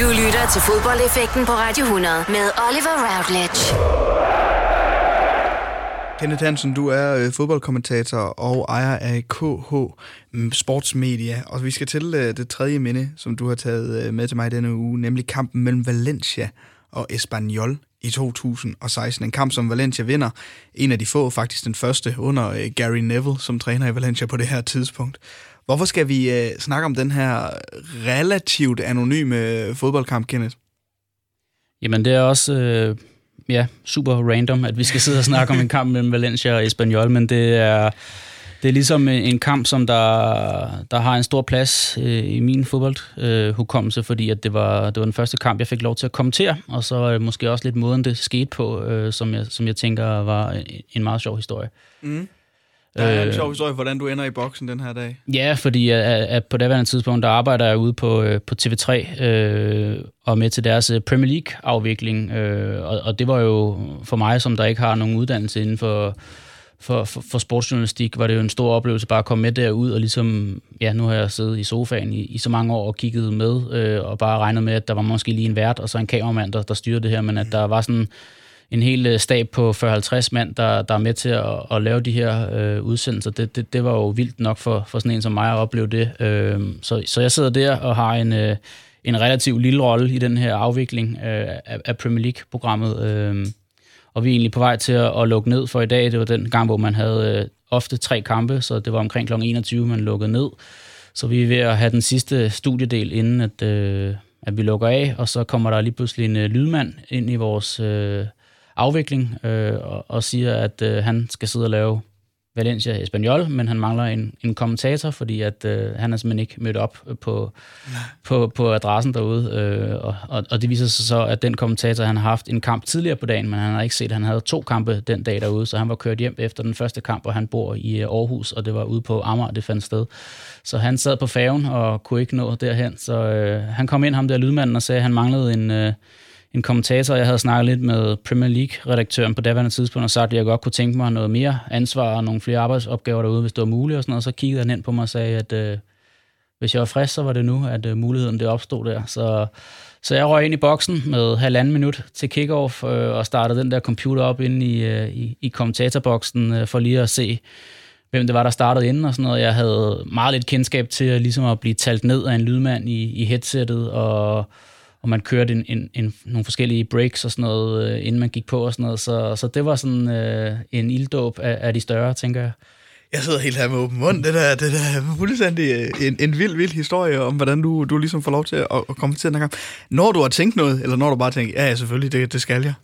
Du lytter til fodboldeffekten på Radio 100 med Oliver Routledge. Kenneth Hansen, du er øh, fodboldkommentator og ejer af KH mm, Sportsmedia, og vi skal til øh, det tredje minde, som du har taget øh, med til mig denne uge, nemlig kampen mellem Valencia og Espanyol i 2016. En kamp, som Valencia vinder. En af de få, faktisk den første, under Gary Neville, som træner i Valencia på det her tidspunkt. Hvorfor skal vi øh, snakke om den her relativt anonyme fodboldkamp, Kenneth? Jamen, det er også øh, ja, super random, at vi skal sidde og snakke om en kamp mellem Valencia og Espanyol, men det er, det er ligesom en kamp, som der, der har en stor plads øh, i min fodboldhukommelse, øh, fordi at det, var, det var den første kamp, jeg fik lov til at kommentere, og så øh, måske også lidt måden, det skete på, øh, som, jeg, som jeg tænker var en meget sjov historie. Mm. Der er en øh, sjov historie, hvordan du ender i boksen den her dag. Ja, fordi at, at på daværende tidspunkt, der arbejder jeg ude på, øh, på TV3 øh, og med til deres øh, Premier League-afvikling. Øh, og, og det var jo for mig, som der ikke har nogen uddannelse inden for, for, for, for sportsjournalistik, var det jo en stor oplevelse bare at komme med derud og ligesom, ja, nu har jeg siddet i sofaen i, i så mange år og kigget med øh, og bare regnet med, at der var måske lige en vært og så en kameramand, der, der styrede det her, men at der var sådan en hel øh, stab på 40-50 mand, der, der er med til at, at lave de her øh, udsendelser. Det, det, det var jo vildt nok for, for sådan en som mig at opleve det. Øh, så, så jeg sidder der og har en, øh, en relativt lille rolle i den her afvikling øh, af, af Premier League-programmet. Øh, og vi er egentlig på vej til at, at lukke ned for i dag. Det var den gang, hvor man havde øh, ofte tre kampe, så det var omkring kl. 21, man lukkede ned. Så vi er ved at have den sidste studiedel, inden at, øh, at vi lukker af, og så kommer der lige pludselig en øh, lydmand ind i vores... Øh, afvikling øh, og, og siger, at øh, han skal sidde og lave Valencia Espanyol, men han mangler en, en kommentator, fordi at øh, han er simpelthen ikke mødt op på, på, på adressen derude. Øh, og, og, og det viser sig så, at den kommentator, han har haft en kamp tidligere på dagen, men han har ikke set, at han havde to kampe den dag derude, så han var kørt hjem efter den første kamp, og han bor i øh, Aarhus, og det var ude på Amager, det fandt sted. Så han sad på færgen og kunne ikke nå derhen, så øh, han kom ind, ham der lydmanden, og sagde, at han manglede en... Øh, en kommentator. Jeg havde snakket lidt med Premier League-redaktøren på daværende tidspunkt og sagt, at jeg godt kunne tænke mig noget mere ansvar og nogle flere arbejdsopgaver derude, hvis det var muligt og sådan noget. Så kiggede han ind på mig og sagde, at øh, hvis jeg var frisk, så var det nu, at øh, muligheden det opstod der. Så, så jeg røg ind i boksen med halvanden minut til kickoff øh, og startede den der computer op inde i, øh, i, i kommentatorboksen øh, for lige at se, hvem det var, der startede inden og sådan noget. Jeg havde meget lidt kendskab til ligesom at blive talt ned af en lydmand i, i headsettet og og man kørte en, en, en, nogle forskellige breaks og sådan noget, øh, inden man gik på og sådan noget. Så, så det var sådan øh, en ilddåb af, af de større, tænker jeg. Jeg sidder helt her med åben mund. Det der, det der fuldstændig øh, en, en vild, vild historie om, hvordan du, du ligesom får lov til at, at komme til den her gang. Når du har tænkt noget, eller når du bare tænker, ja, ja selvfølgelig, det, det skal jeg?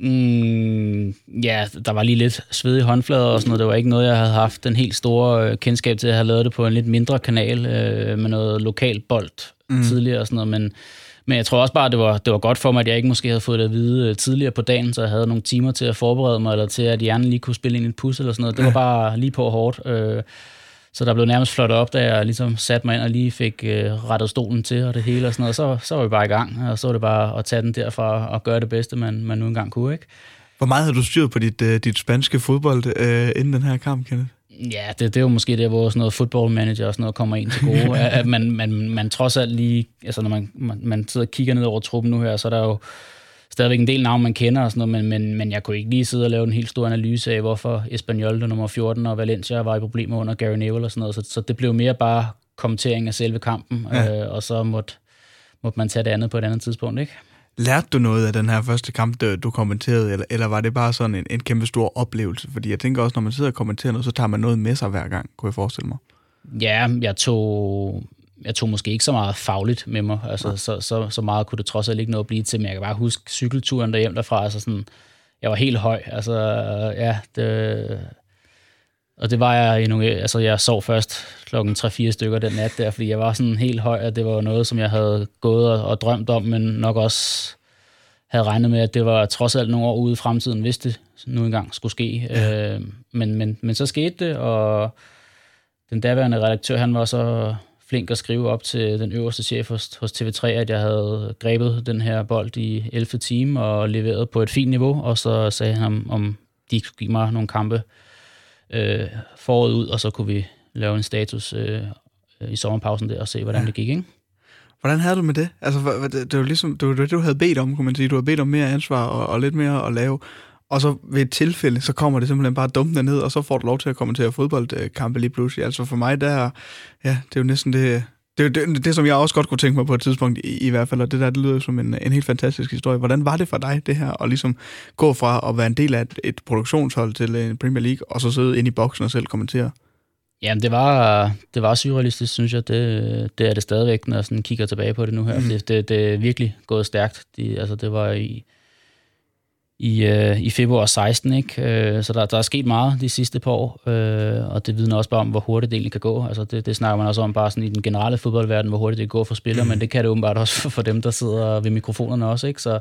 Mm, ja, der var lige lidt sved i håndflader og sådan noget. Det var ikke noget, jeg havde haft den helt store øh, kendskab til. at have lavet det på en lidt mindre kanal øh, med noget lokal bold mm. tidligere og sådan noget, men men jeg tror også bare, det var, det var godt for mig, at jeg ikke måske havde fået det at vide øh, tidligere på dagen, så jeg havde nogle timer til at forberede mig, eller til at hjernen lige kunne spille ind i et pus eller sådan noget. Det var bare lige på hårdt. Øh, så der blev nærmest flot op, da jeg ligesom satte mig ind og lige fik øh, rettet stolen til og det hele og sådan noget. Så, så var vi bare i gang, og så var det bare at tage den derfra og gøre det bedste, man, man nu engang kunne, ikke? Hvor meget havde du styret på dit, dit spanske fodbold øh, inden den her kamp, Kenneth? Ja, det, det er jo måske der, hvor sådan noget football manager og sådan noget kommer ind til gode. at man, man, man trods alt lige, altså når man, man, man sidder og kigger ned over truppen nu her, så er der jo stadigvæk en del navn, man kender og sådan noget, men, men, men jeg kunne ikke lige sidde og lave en helt stor analyse af, hvorfor Espanyol, nummer 14, og Valencia var i problemer under Gary Neville og sådan noget. Så, så det blev mere bare kommentering af selve kampen, ja. øh, og så måtte, måtte man tage det andet på et andet tidspunkt, ikke? Lærte du noget af den her første kamp, du kommenterede, eller, eller var det bare sådan en, en kæmpe stor oplevelse? Fordi jeg tænker også, når man sidder og kommenterer noget, så tager man noget med sig hver gang, kunne jeg forestille mig. Ja, jeg tog, jeg tog måske ikke så meget fagligt med mig. Altså, ja. så, så, så meget kunne det trods alt ikke noget at blive til, men jeg kan bare huske cykelturen derhjemme derfra. Altså sådan, jeg var helt høj. Altså, ja, det, og det var jeg i nogle, altså jeg sov først klokken 3-4 stykker den nat der, fordi jeg var sådan helt høj, og det var noget, som jeg havde gået og, og drømt om, men nok også havde regnet med, at det var trods alt nogle år ude i fremtiden, hvis det nu engang skulle ske. Ja. Øh, men, men, men så skete det, og den daværende redaktør, han var så flink at skrive op til den øverste chef hos, hos TV3, at jeg havde grebet den her bold i 11. time og leveret på et fint niveau, og så sagde han, om de skulle give mig nogle kampe øh, foråret ud, og så kunne vi lave en status øh, i sommerpausen der og se, hvordan ja. det gik, ikke? Hvordan havde du med det? Altså, det, det var ligesom, det var det, du havde bedt om, kunne man sige. Du havde bedt om mere ansvar og, og lidt mere at lave. Og så ved et tilfælde, så kommer det simpelthen bare dumt ned, og så får du lov til at kommentere fodboldkampe lige pludselig. Altså for mig, der, ja, det er jo næsten det, det, det, det, som jeg også godt kunne tænke mig på et tidspunkt, i, i hvert fald, og det der, det lyder som en, en helt fantastisk historie. Hvordan var det for dig, det her, at ligesom gå fra at være en del af et, et produktionshold til en Premier League, og så sidde inde i boksen og selv kommentere? Jamen, det var, det var surrealistisk, synes jeg. Det, det er det stadigvæk, når jeg sådan kigger tilbage på det nu her. Mm. Det, det, det er virkelig gået stærkt. De, altså, det var i, i, øh, i februar 16, ikke? Øh, så der, der er sket meget de sidste par år, øh, og det vidner også bare om, hvor hurtigt det egentlig kan gå. Altså, det, det snakker man også om bare sådan i den generelle fodboldverden, hvor hurtigt det går for spillere, mm. men det kan det åbenbart også for dem, der sidder ved mikrofonerne også, ikke? Så,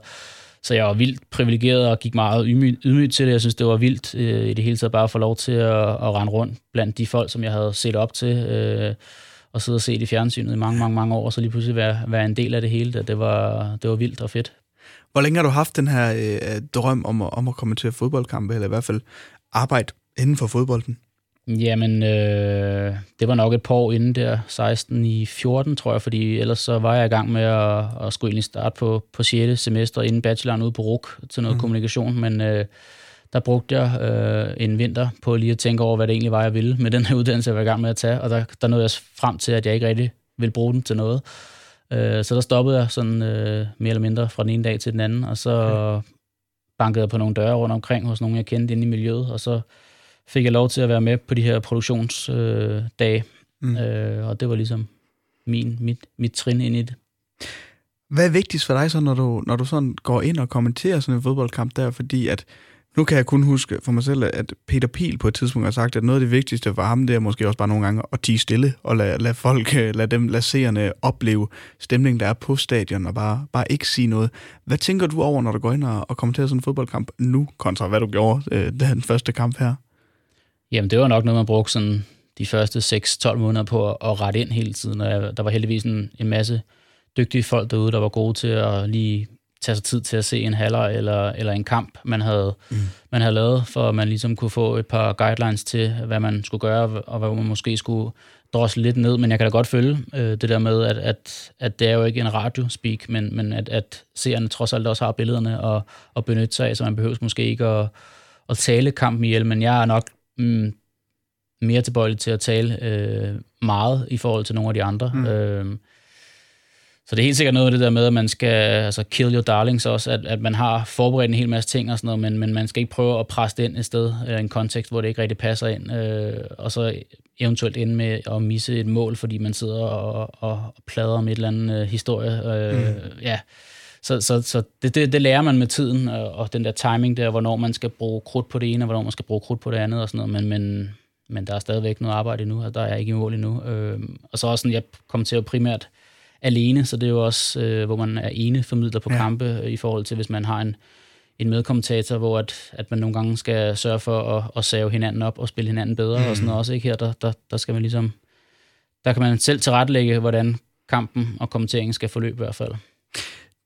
så jeg var vildt privilegeret og gik meget ydmygt ydmyg til det. Jeg synes, det var vildt øh, i det hele taget bare at få lov til at, at rende rundt blandt de folk, som jeg havde set op til, øh, og sidde og se det i fjernsynet i mange, mange, mange år, og så lige pludselig være, være en del af det hele. Det var, det var vildt og fedt. Hvor længe har du haft den her øh, drøm om at, om at komme til fodboldkampe, eller i hvert fald arbejde inden for fodbolden? Jamen, øh, det var nok et par år inden der, 16 i 14, tror jeg, fordi ellers så var jeg i gang med at, at skulle egentlig starte på, på 6. semester inden bacheloren ude på RUK til noget mm. kommunikation, men øh, der brugte jeg øh, en vinter på lige at tænke over, hvad det egentlig var, jeg ville med den her uddannelse, jeg var i gang med at tage, og der, der nåede jeg frem til, at jeg ikke rigtig ville bruge den til noget. Øh, så der stoppede jeg sådan øh, mere eller mindre fra den ene dag til den anden, og så okay. bankede jeg på nogle døre rundt omkring hos nogen, jeg kendte inde i miljøet, og så fik jeg lov til at være med på de her produktionsdage, øh, mm. øh, og det var ligesom min, mit, mit trin ind i det. Hvad er vigtigst for dig så, når du, når du sådan går ind og kommenterer sådan en fodboldkamp der, fordi at nu kan jeg kun huske for mig selv, at Peter Pil på et tidspunkt har sagt, at noget af det vigtigste for ham, det er måske også bare nogle gange at tige stille og lade, lade folk, lade dem, lade seerne opleve stemningen, der er på stadion, og bare, bare ikke sige noget. Hvad tænker du over, når du går ind og, og kommenterer sådan en fodboldkamp nu, kontra hvad du gjorde øh, den første kamp her? Jamen, det var nok noget, man brugte sådan de første 6-12 måneder på at, at rette ind hele tiden. Og der var heldigvis en, en masse dygtige folk derude, der var gode til at lige tage sig tid til at se en halvleg eller, eller en kamp, man havde, mm. man havde lavet, for at man ligesom kunne få et par guidelines til, hvad man skulle gøre, og hvad man måske skulle drosle lidt ned. Men jeg kan da godt følge øh, det der med, at, at, at det er jo ikke en radiospeak, men, men at, at seerne trods alt også har billederne og, og benytte sig af, så man behøver måske ikke at, at tale kampen ihjel, men jeg er nok mm, mere tilbøjelig til at tale øh, meget i forhold til nogle af de andre. Mm. Øh, så det er helt sikkert noget af det der med, at man skal altså kill your darlings også, at, at man har forberedt en hel masse ting og sådan noget, men, men man skal ikke prøve at presse det ind et sted, øh, en kontekst, hvor det ikke rigtig passer ind, øh, og så eventuelt ende med at misse et mål, fordi man sidder og, og, og plader om et eller andet øh, historie. Øh, mm. Ja, så, så, så det, det, det lærer man med tiden, og, og den der timing der, hvornår man skal bruge krudt på det ene, og hvornår man skal bruge krudt på det andet og sådan noget, men, men, men der er stadigvæk noget arbejde endnu, og der er ikke i mål endnu. Øh, og så også sådan, jeg kommer til at primært alene, så det er jo også, øh, hvor man er ene formidler på ja. kampe i forhold til, hvis man har en, en medkommentator, hvor at, at man nogle gange skal sørge for at, at save hinanden op og spille hinanden bedre mm. og sådan noget også. Ikke? Her, der, der, der skal man ligesom, der kan man selv tilrettelægge, hvordan kampen og kommenteringen skal forløbe i hvert fald.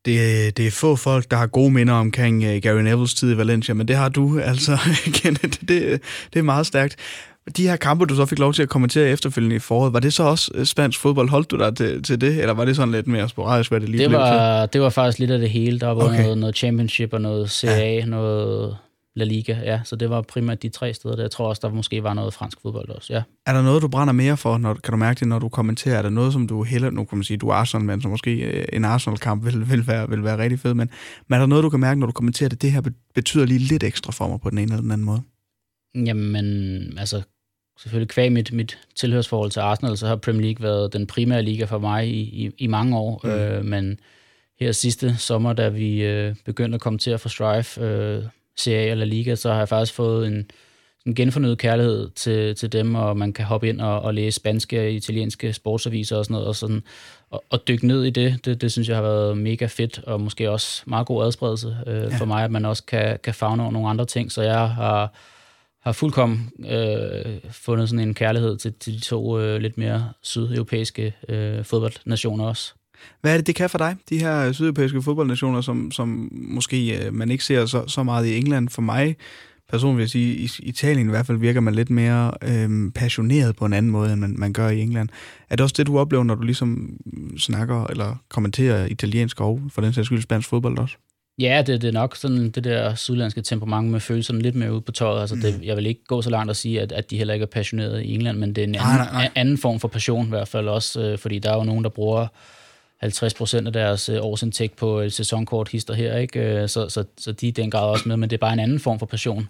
Det, det er få folk, der har gode minder omkring uh, Gary Neville's tid i Valencia, men det har du altså, Kenneth. Det, det er meget stærkt. De her kampe, du så fik lov til at kommentere efterfølgende i foråret, var det så også øh, spansk fodbold? Holdt du dig til, til det, eller var det sådan lidt mere sporadisk, hvad det lige det blev var, til? Det var faktisk lidt af det hele. Der var okay. noget, noget championship og noget CA, ja. noget La Liga, ja. Så det var primært de tre steder. Der. Jeg tror også, der måske var noget fransk fodbold også, ja. Er der noget, du brænder mere for, når, kan du mærke det, når du kommenterer? Er der noget, som du heller, nu kan man sige, du er Arsenal-mand, så måske øh, en Arsenal-kamp vil, vil, være, vil være rigtig fed, men, men er der noget, du kan mærke, når du kommenterer det, det her betyder lige lidt ekstra for mig på den ene eller den anden måde? Jamen, altså selvfølgelig kvæg mit, mit tilhørsforhold til Arsenal, så har Premier League været den primære liga for mig i, i, i mange år. Mm. Øh, men her sidste sommer, da vi øh, begyndte at komme til at få Strive, øh, Serie eller Liga, så har jeg faktisk fået en, en genfornyet kærlighed til, til dem, og man kan hoppe ind og, og læse spanske og italienske sportsaviser og sådan noget, og, sådan, og, og dykke ned i det, det, det synes jeg har været mega fedt, og måske også meget god adspredelse øh, ja. for mig, at man også kan, kan fagne over nogle andre ting, så jeg har har fuldkommen øh, fundet sådan en kærlighed til, til de to øh, lidt mere sydeuropæiske øh, fodboldnationer også. Hvad er det, det kan for dig, de her sydeuropæiske fodboldnationer, som, som måske øh, man ikke ser så, så meget i England? For mig personligt vil jeg sige, i Italien i hvert fald virker man lidt mere øhm, passioneret på en anden måde, end man, man gør i England. Er det også det, du oplever, når du ligesom snakker eller kommenterer italiensk og for den sags skyld spansk fodbold også? Ja, det, det er nok sådan det der sydlandske temperament med følelserne lidt mere ude på tøjet. Altså, det, mm. jeg vil ikke gå så langt og sige, at, at de heller ikke er passionerede i England, men det er en anden, nej, nej, nej. anden form for passion i hvert fald også, øh, fordi der er jo nogen, der bruger 50 procent af deres øh, årsindtægt på et sæsonkort hister her, ikke? Øh, så, så, så de er den grad også med, men det er bare en anden form for passion.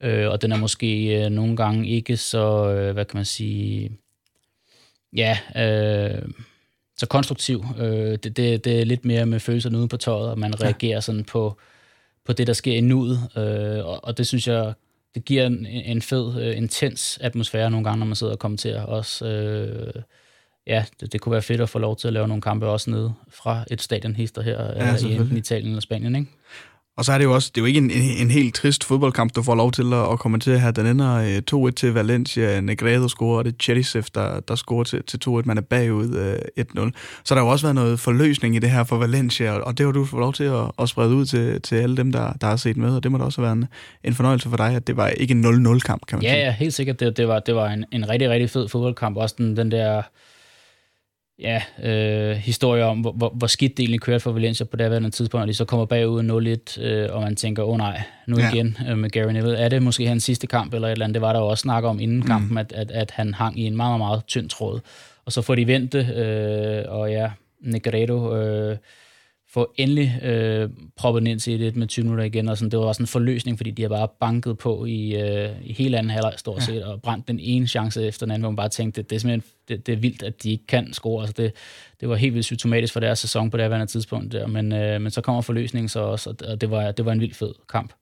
Øh, og den er måske øh, nogle gange ikke så, øh, hvad kan man sige, ja, øh, så konstruktiv. Øh, det, det, det er lidt mere med følelserne ude på tøjet, og man ja. reagerer sådan på, på det, der sker i nuet. Øh, og, og det synes jeg, det giver en, en fed, øh, intens atmosfære nogle gange, når man sidder og kommenterer også. Øh, ja, det, det kunne være fedt at få lov til at lave nogle kampe også nede fra et stadionhister her ja, i enten Italien eller Spanien, ikke? Og så er det jo også, det er jo ikke en, en helt trist fodboldkamp, du får lov til at, at kommentere her. Den ender 2-1 øh, til Valencia, Negredo scorer, og det er Cherisev, der, der scorer til, til 2-1. Man er bagud 1-0. Øh, så der har jo også været noget forløsning i det her for Valencia, og det har du fået lov til at, at sprede ud til, til alle dem, der, der har set med, og det må da også have været en, en fornøjelse for dig, at det var ikke en 0-0-kamp, kan man ja, sige. Ja, helt sikkert. Det, det, var, det var en, en rigtig, rigtig fed fodboldkamp. Også den, den der ja, øh, historier om, hvor, hvor, hvor skidt det egentlig kørte for Valencia på her tidspunkt, og de så kommer bagud 0-1, øh, og man tænker, åh oh, nej, nu ja. igen øh, med Gary Neville. Er det måske hans sidste kamp eller et eller andet? Det var der jo også snak om inden mm. kampen, at, at, at han hang i en meget, meget, meget tynd tråd. Og så får de vendt det, øh, og ja, Negredo øh, få endelig øh, proppet ind til det med 20 minutter igen, og sådan, det var også en forløsning, fordi de har bare banket på i, øh, i hele anden halvleg stort set, ja. og brændt den ene chance efter den anden, hvor man bare tænkte, det, det er simpelthen det, det er vildt, at de ikke kan score. Altså det, det var helt vildt symptomatisk for deres sæson på det her tidspunkt der, men, øh, men så kommer forløsningen så også, og det var, det var en vild fed kamp.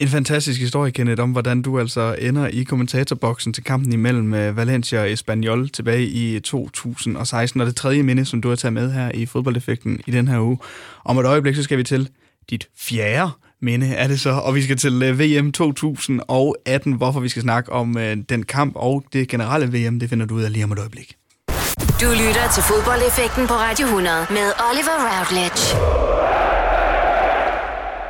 En fantastisk historie, Kenneth, om hvordan du altså ender i kommentatorboksen til kampen imellem øh, Valencia og Espanyol tilbage i 2016, og det tredje minde, som du har taget med her i fodboldeffekten i den her uge. Om et øjeblik, så skal vi til dit fjerde minde er det så, og vi skal til øh, VM 2018, hvorfor vi skal snakke om øh, den kamp og det generelle VM, det finder du ud af lige om et øjeblik. Du lytter til fodboldeffekten på Radio 100 med Oliver Routledge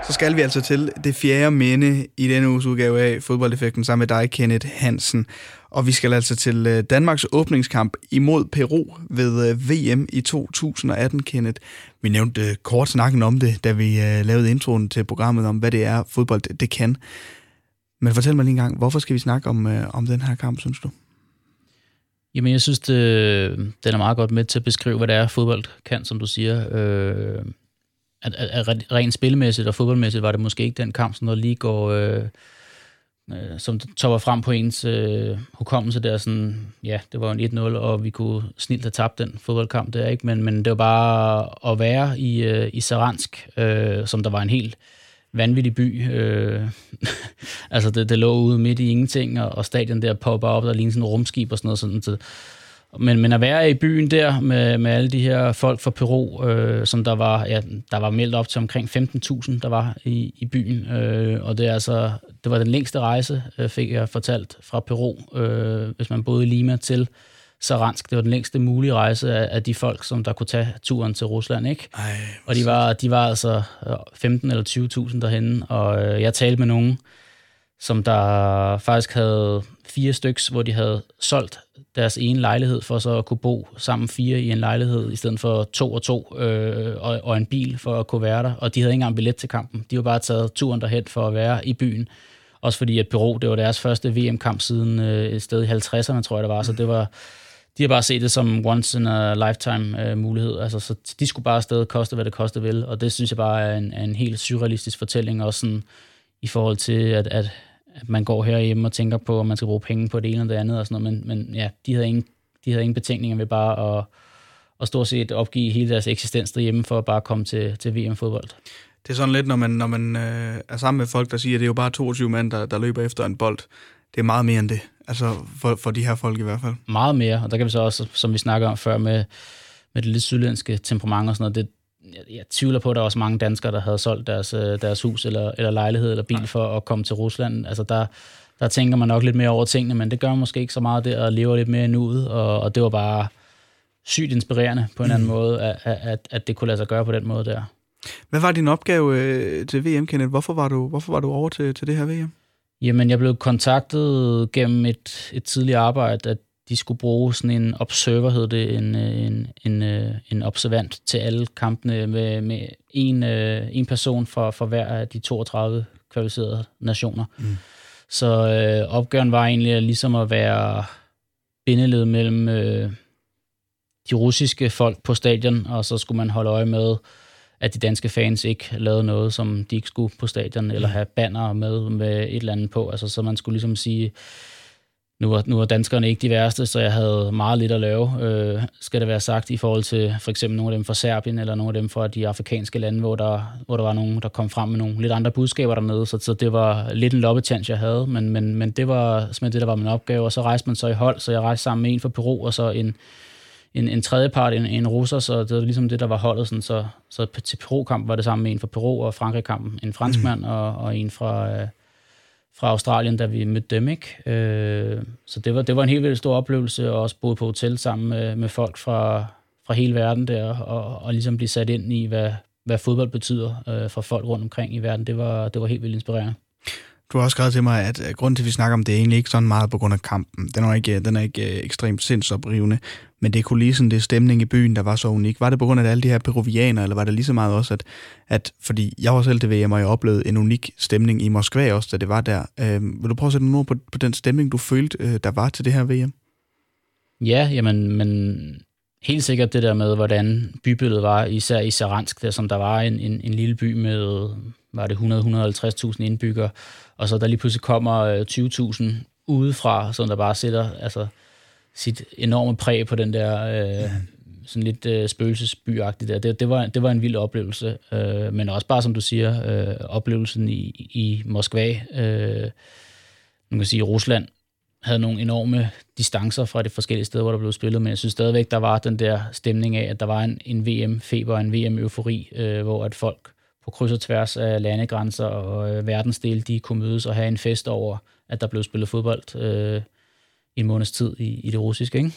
så skal vi altså til det fjerde minde i denne uges udgave af Fodboldeffekten sammen med dig, Kenneth Hansen. Og vi skal altså til øh, Danmarks åbningskamp imod Peru ved øh, VM i 2018, Kenneth. Vi nævnte øh, kort snakken om det, da vi lavede introen til programmet om, hvad det er, fodbold det kan. Men fortæl mig lige en gang, hvorfor skal vi snakke om, om den her kamp, synes du? Jamen, jeg synes, det, den er meget godt med til at beskrive, hvad det er, fodbold kan, som du siger. Øh, at, at, at rent spilmæssigt og fodboldmæssigt var det måske ikke den kamp, som der lige går... Øh, øh, som topper frem på ens øh, hukommelse der, sådan, ja, det var en 1-0, og vi kunne snilt have tabt den fodboldkamp der, ikke? Men, men det var bare at være i, øh, i Saransk, øh, som der var en helt vanvittig by. Øh, altså, det, det lå ude midt i ingenting, og, og stadion der popper op, der lignede sådan en rumskib og sådan noget, sådan, så men, men at være i byen der med, med alle de her folk fra Peru, øh, som der var, ja, der var meldt op til omkring 15.000, der var i, i byen. Øh, og det, er altså, det var den længste rejse, øh, fik jeg fortalt, fra Peru, øh, hvis man boede i Lima til Saransk. Det var den længste mulige rejse af, af de folk, som der kunne tage turen til Rusland. Ikke? Ej, og de var, de var altså 15 eller 20.000 derhenne, og øh, jeg talte med nogen, som der faktisk havde fire styks, hvor de havde solgt deres ene lejlighed, for så at kunne bo sammen fire i en lejlighed, i stedet for to og to, øh, og, og en bil for at kunne være der. Og de havde ikke engang billet til kampen. De var bare taget turen derhen for at være i byen. Også fordi, at Bureau, det var deres første VM-kamp siden øh, et sted i 50'erne, tror jeg det var. Så det var, de har bare set det som once in a lifetime øh, mulighed. Altså, så de skulle bare afsted, koste hvad det koste vil. Og det synes jeg bare er en, er en helt surrealistisk fortælling, også sådan, i forhold til, at, at at man går herhjemme og tænker på, om man skal bruge penge på det ene eller det andet og sådan noget, men, men ja, de havde ingen, de havde ingen betænkninger ved bare at, at stort set opgive hele deres eksistens derhjemme for at bare komme til, til VM-fodbold. Det er sådan lidt, når man, når man øh, er sammen med folk, der siger, at det er jo bare 22 mand, der, der løber efter en bold. Det er meget mere end det, altså for, for de her folk i hvert fald. Meget mere, og der kan vi så også, som vi snakker om før, med, med det lidt sydlandske temperament og sådan noget, det, jeg, jeg tvivler på, at der er også mange danskere, der havde solgt deres, øh, deres hus eller, eller lejlighed eller bil for at komme til Rusland. Altså der, der tænker man nok lidt mere over tingene, men det gør man måske ikke så meget der, og lever lidt mere i nuet, og, og det var bare sygt inspirerende på en mm. anden måde, at, at, at det kunne lade sig gøre på den måde der. Hvad var din opgave øh, til VM, Kenneth? Hvorfor var du, hvorfor var du over til, til det her VM? Jamen, jeg blev kontaktet gennem et, et tidligere arbejde, at de skulle bruge sådan en observer, hed det, en, en, en, en observant til alle kampene med, med en, en person for, for hver af de 32 kvalificerede nationer. Mm. Så øh, opgaven var egentlig ligesom at være bindeled mellem øh, de russiske folk på stadion, og så skulle man holde øje med, at de danske fans ikke lavede noget, som de ikke skulle på stadion, eller have banner med med et eller andet på. Altså, så man skulle ligesom sige, nu var, nu var danskerne ikke de værste, så jeg havde meget lidt at lave, øh, skal det være sagt, i forhold til for eksempel nogle af dem fra Serbien, eller nogle af dem fra de afrikanske lande, hvor der, hvor der var nogen, der kom frem med nogle lidt andre budskaber dernede, så, så det var lidt en loppetjans, jeg havde, men, men, men det var simpelthen det, der var min opgave, og så rejste man så i hold, så jeg rejste sammen med en fra Peru, og så en, en, en tredje part, en, en russer, så det var ligesom det, der var holdet, sådan, så, så til Peru-kamp var det sammen med en fra Peru, og Frankrig-kampen en franskmand, mm. og, og en fra... Øh, fra Australien, da vi mødte dem. Ikke? Øh, så det var, det var en helt vildt stor oplevelse, og også boede på hotel sammen med, med folk fra, fra hele verden der, og, og ligesom blive sat ind i, hvad, hvad fodbold betyder øh, for folk rundt omkring i verden. Det var, det var helt vildt inspirerende. Du har også skrevet til mig, at øh, grunden til, at vi snakker om det, er egentlig ikke sådan meget på grund af kampen. Den er ikke, øh, den er ikke øh, ekstremt sindsoprivende, men det kunne kulissen, det det stemning i byen, der var så unik. Var det på grund af alle de her peruvianer, eller var det lige så meget også, at, at fordi jeg var selv til VM, og jeg oplevede en unik stemning i Moskva også, da det var der. Øh, vil du prøve at sætte nogle ord på, på den stemning, du følte, øh, der var til det her VM? Ja, jamen, men helt sikkert det der med, hvordan bybilledet var, især i Saransk, der som der var en, en, en lille by med, var det 100-150.000 indbyggere, og så der lige pludselig kommer 20.000 udefra, som der bare sætter altså, sit enorme præg på den der øh, sådan lidt øh, spøgelsesbyagtige der. Det, det, var, det var en vild oplevelse, øh, men også bare, som du siger, øh, oplevelsen i, i Moskva, øh, man kan sige, Rusland havde nogle enorme distancer fra de forskellige steder, hvor der blev spillet, men jeg synes stadigvæk, der var den der stemning af, at der var en, en VM-feber, en VM-eufori, øh, hvor at folk på kryds og tværs af landegrænser og øh, verdensdele, de kunne mødes og have en fest over, at der blev spillet fodbold øh, en måneds tid i, i det russiske, ikke?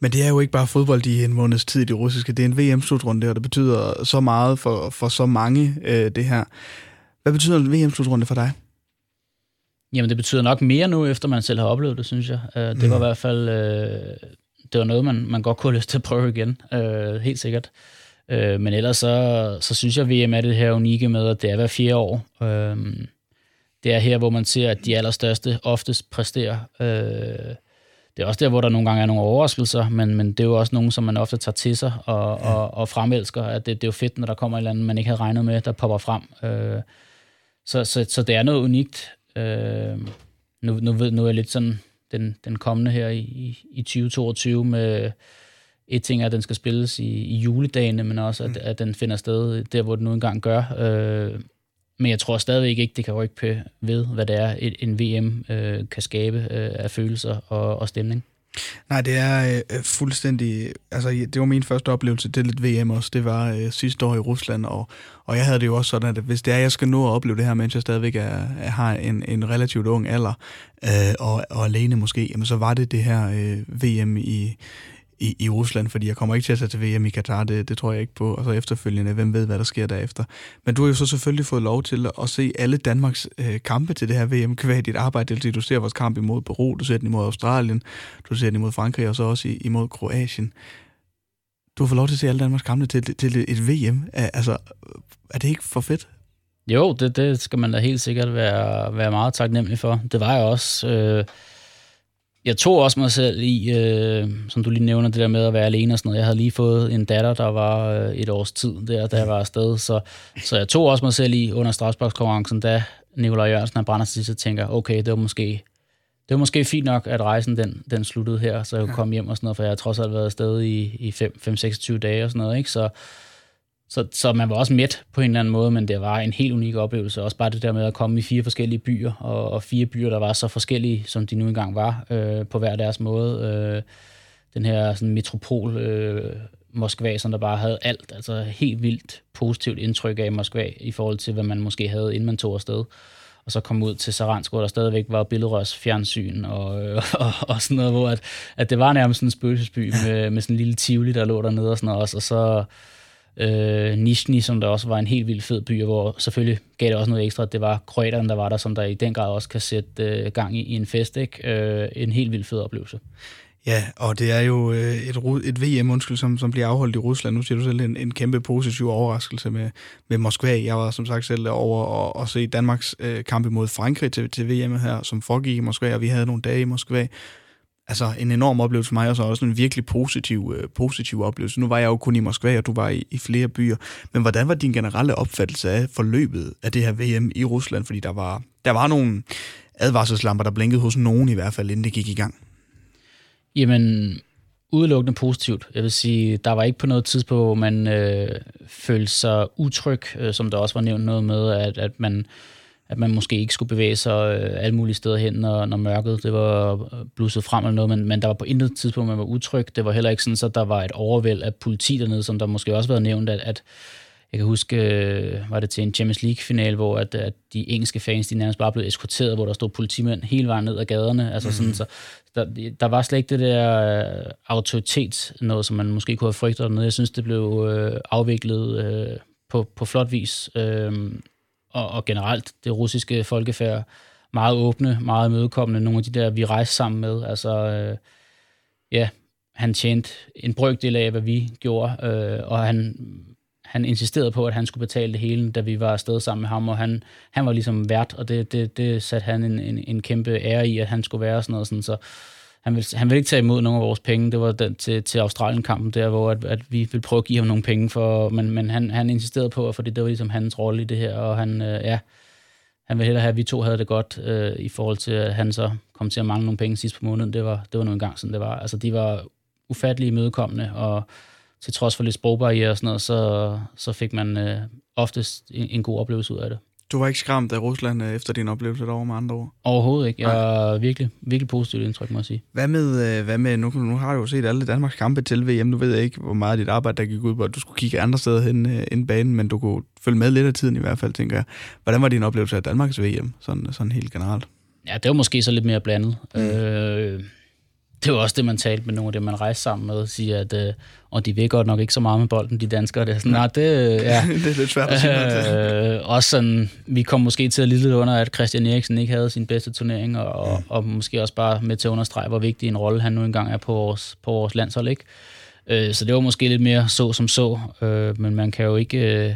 Men det er jo ikke bare fodbold i en måneds tid i det russiske. Det er en VM-slutrunde, og det betyder så meget for, for så mange, øh, det her. Hvad betyder en VM-slutrunde for dig? Jamen, det betyder nok mere nu, efter man selv har oplevet det, synes jeg. Uh, det mm. var i hvert fald øh, det var noget, man, man godt kunne have lyst til at prøve igen. Uh, helt sikkert. Øh, men ellers så, så synes jeg, at VM er det her unikke med, at det er hver fjerde år. Øh, det er her, hvor man ser, at de allerstørste oftest præsterer. Øh, det er også der, hvor der nogle gange er nogle overraskelser, men, men det er jo også nogen, som man ofte tager til sig og, ja. og, og fremelsker. At det, det er jo fedt, når der kommer et eller andet, man ikke havde regnet med, der popper frem. Øh, så, så, så det er noget unikt. Øh, nu, nu, ved, nu er jeg lidt sådan den, den kommende her i, i 2022 med et ting er, at den skal spilles i, i juledagene, men også, at, mm. at den finder sted der, hvor den nu engang gør. Øh, men jeg tror stadigvæk ikke, det kan rykke ved, hvad det er, en VM øh, kan skabe øh, af følelser og, og stemning. Nej, det er øh, fuldstændig... Altså, det var min første oplevelse til et VM også. Det var øh, sidste år i Rusland, og, og jeg havde det jo også sådan, at hvis det er, jeg skal nå at opleve det her, mens jeg stadigvæk er, er, har en, en relativt ung alder, øh, og, og alene måske, jamen, så var det det her øh, VM i, i, i Rusland, fordi jeg kommer ikke til at tage til VM i Katar, det, det tror jeg ikke på, og så efterfølgende, hvem ved, hvad der sker derefter. Men du har jo så selvfølgelig fået lov til at se alle Danmarks øh, kampe til det her VM, kvæg dit arbejde, til du ser vores kamp imod Peru, du ser den imod Australien, du ser den imod Frankrig, og så også imod Kroatien. Du har fået lov til at se alle Danmarks kampe til, til et VM. Altså, er det ikke for fedt? Jo, det, det skal man da helt sikkert være, være meget taknemmelig for. Det var jeg også. Øh jeg tog også mig selv i, øh, som du lige nævner, det der med at være alene og sådan noget. Jeg havde lige fået en datter, der var øh, et års tid der, da jeg var afsted. Så, så jeg tog også mig selv i under Strasbourg-konkurrencen, da Nikolaj Jørgensen han brænder sig og tænker, okay, det var måske det var måske fint nok, at rejsen den, den sluttede her, så jeg kunne ja. komme hjem og sådan noget, for jeg har trods alt været afsted i, i 5-26 dage og sådan noget, ikke? Så, så, så man var også mæt på en eller anden måde, men det var en helt unik oplevelse. Også bare det der med at komme i fire forskellige byer, og, og fire byer, der var så forskellige, som de nu engang var, øh, på hver deres måde. Øh, den her sådan, metropol, øh, Moskva, som der bare havde alt, altså helt vildt positivt indtryk af Moskva, i forhold til, hvad man måske havde, inden man tog afsted. Og så kom ud til Saransk, hvor der stadigvæk var billedrørs fjernsyn og, øh, og, og sådan noget, hvor at, at det var nærmest sådan en spøgelsesby med, med sådan en lille tivoli, der lå dernede og sådan noget også. Og så Øh, Nizhny, som der også var en helt vild fed by, hvor selvfølgelig gav det også noget ekstra, at det var kroaterne, der var der, som der i den grad også kan sætte øh, gang i, i en fest. Ikke? Øh, en helt vild fed oplevelse. Ja, og det er jo øh, et, et VM, undskyld, som, som bliver afholdt i Rusland. Nu siger du selv en, en kæmpe positiv overraskelse med, med Moskva. Jeg var som sagt selv over og, og se Danmarks øh, kamp imod Frankrig til, til VM her, som foregik i Moskva, og vi havde nogle dage i Moskva. Altså en enorm oplevelse for mig, og så også en virkelig positiv, øh, positiv oplevelse. Nu var jeg jo kun i Moskva, og du var i, i flere byer. Men hvordan var din generelle opfattelse af forløbet af det her VM i Rusland? Fordi der var, der var nogle advarselslamper, der blinkede hos nogen i hvert fald, inden det gik i gang. Jamen, udelukkende positivt. Jeg vil sige, der var ikke på noget tidspunkt, hvor man øh, følte sig utryg, øh, som der også var nævnt noget med, at, at man at man måske ikke skulle bevæge sig øh, alle mulige steder hen, når, når mørket det var blusset frem eller noget, men, men der var på intet tidspunkt, man var utryg. Det var heller ikke sådan, at der var et overvæld af politi dernede, som der måske også var nævnt, at, at jeg kan huske, øh, var det til en Champions League-final, hvor at, at de engelske fans, de nærmest bare blev eskorteret, hvor der stod politimænd hele vejen ned ad gaderne. Altså mm. sådan, så der, der var slet ikke det der øh, autoritet, noget som man måske kunne have frygtet noget. Jeg synes, det blev øh, afviklet øh, på, på flot vis. Øh, og, og generelt det russiske folkefærd meget åbne, meget mødekommende. Nogle af de der, vi rejste sammen med. Altså, øh, ja, han tjente en brøkdel af, hvad vi gjorde, øh, og han han insisterede på, at han skulle betale det hele, da vi var afsted sammen med ham, og han, han var ligesom vært, og det, det, det satte han en, en, en kæmpe ære i, at han skulle være sådan noget. Sådan, så han ville, han ville ikke tage imod nogle af vores penge. Det var den, til, til Australien-kampen der, hvor at, at vi ville prøve at give ham nogle penge, for, men, men han, han insisterede på, fordi det var ligesom hans rolle i det her, og han, øh, ja, han ville hellere have, at vi to havde det godt, øh, i forhold til, at han så kom til at mangle nogle penge sidst på måneden. Det var, det var nu engang sådan, det var. Altså, de var ufattelige imødekommende, og til trods for lidt sprogbarriere og sådan noget, så, så fik man øh, oftest en, en god oplevelse ud af det. Du var ikke skræmt af Rusland øh, efter din oplevelse derovre med andre ord? Overhovedet ikke. Jeg er virkelig, virkelig positivt indtryk, må jeg sige. Hvad med, øh, hvad med nu, nu har du jo set alle Danmarks kampe til VM. Nu ved jeg ikke, hvor meget dit arbejde der gik ud på, at du skulle kigge andre steder hen øh, end banen, men du kunne følge med lidt af tiden i hvert fald, tænker jeg. Hvordan var din oplevelse af Danmarks VM, sådan, sådan helt generelt? Ja, det var måske så lidt mere blandet. Mm. Øh, det var også det, man talte med nogle af dem, man rejste sammen med, og siger, at øh, og de ved godt nok ikke så meget med bolden, de danskere. Det er sådan, nej, det, ja. det er lidt svært at sige. Øh, også sådan, vi kom måske til at lide lidt under, at Christian Eriksen ikke havde sin bedste turnering, og, og, og måske også bare med til at understrege, hvor vigtig en rolle han nu engang er på vores, på vores landshold. Ikke? Øh, så det var måske lidt mere så som så, øh, men man kan jo ikke... Øh,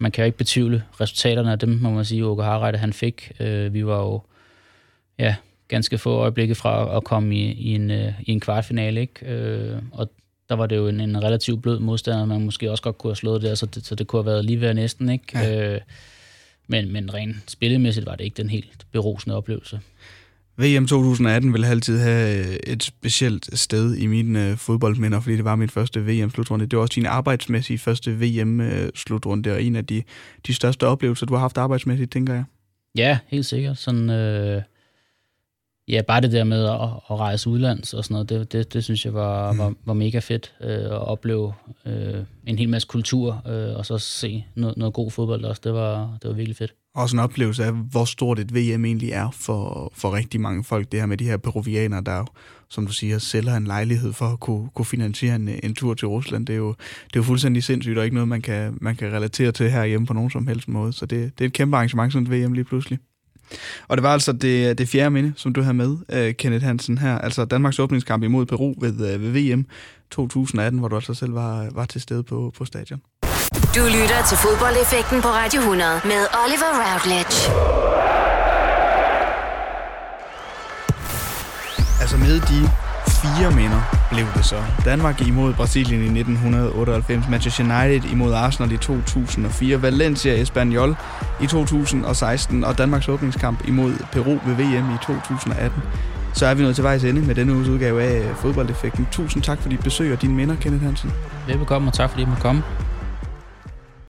man kan jo ikke betvivle resultaterne af dem, må man sige, Åke Harreide, han fik. Øh, vi var jo, ja, ganske få øjeblikke fra at komme i, i, en, øh, i en kvartfinale, ikke? Øh, og der var det jo en, en relativt blød modstander, man måske også godt kunne have slået der, så det, så det kunne have været lige ved næsten, ikke? Ja. Øh, men, men rent spillemæssigt var det ikke den helt berusende oplevelse. VM 2018 vil altid have et specielt sted i mine fodboldminder, fordi det var min første VM-slutrunde. Det var også din arbejdsmæssige første VM-slutrunde, og en af de, de største oplevelser, du har haft arbejdsmæssigt, tænker jeg. Ja, helt sikkert. Sådan, øh, ja, bare det der med at, at rejse udlands og sådan noget, det, det, det synes jeg var, mm. var, var mega fedt øh, at opleve øh, en hel masse kultur, øh, og så se noget, noget god fodbold også. Det var, det var virkelig fedt. Også en oplevelse af, hvor stort et VM egentlig er for, for rigtig mange folk. Det her med de her peruvianere, der som du siger, sælger en lejlighed for at kunne, kunne finansiere en, en tur til Rusland. Det er, jo, det er jo fuldstændig sindssygt, og ikke noget, man kan, man kan relatere til herhjemme på nogen som helst måde. Så det, det er et kæmpe arrangement, sådan et VM lige pludselig. Og det var altså det, det fjerde minde, som du har med, uh, Kenneth Hansen her. Altså Danmarks åbningskamp imod Peru ved, uh, ved VM 2018, hvor du altså selv var, var til stede på, på stadion. Du lytter til fodboldeffekten på Radio 100 med Oliver Routledge. Altså med de fire minder blev det så. Danmark imod Brasilien i 1998, Manchester United imod Arsenal i 2004, Valencia Espanyol i 2016 og Danmarks åbningskamp imod Peru ved VM i 2018. Så er vi nået til vejs ende med denne uges udgave af Fodboldeffekten. Tusind tak for dit besøg og dine minder, Kenneth Hansen. Velbekomme, og tak fordi I måtte komme.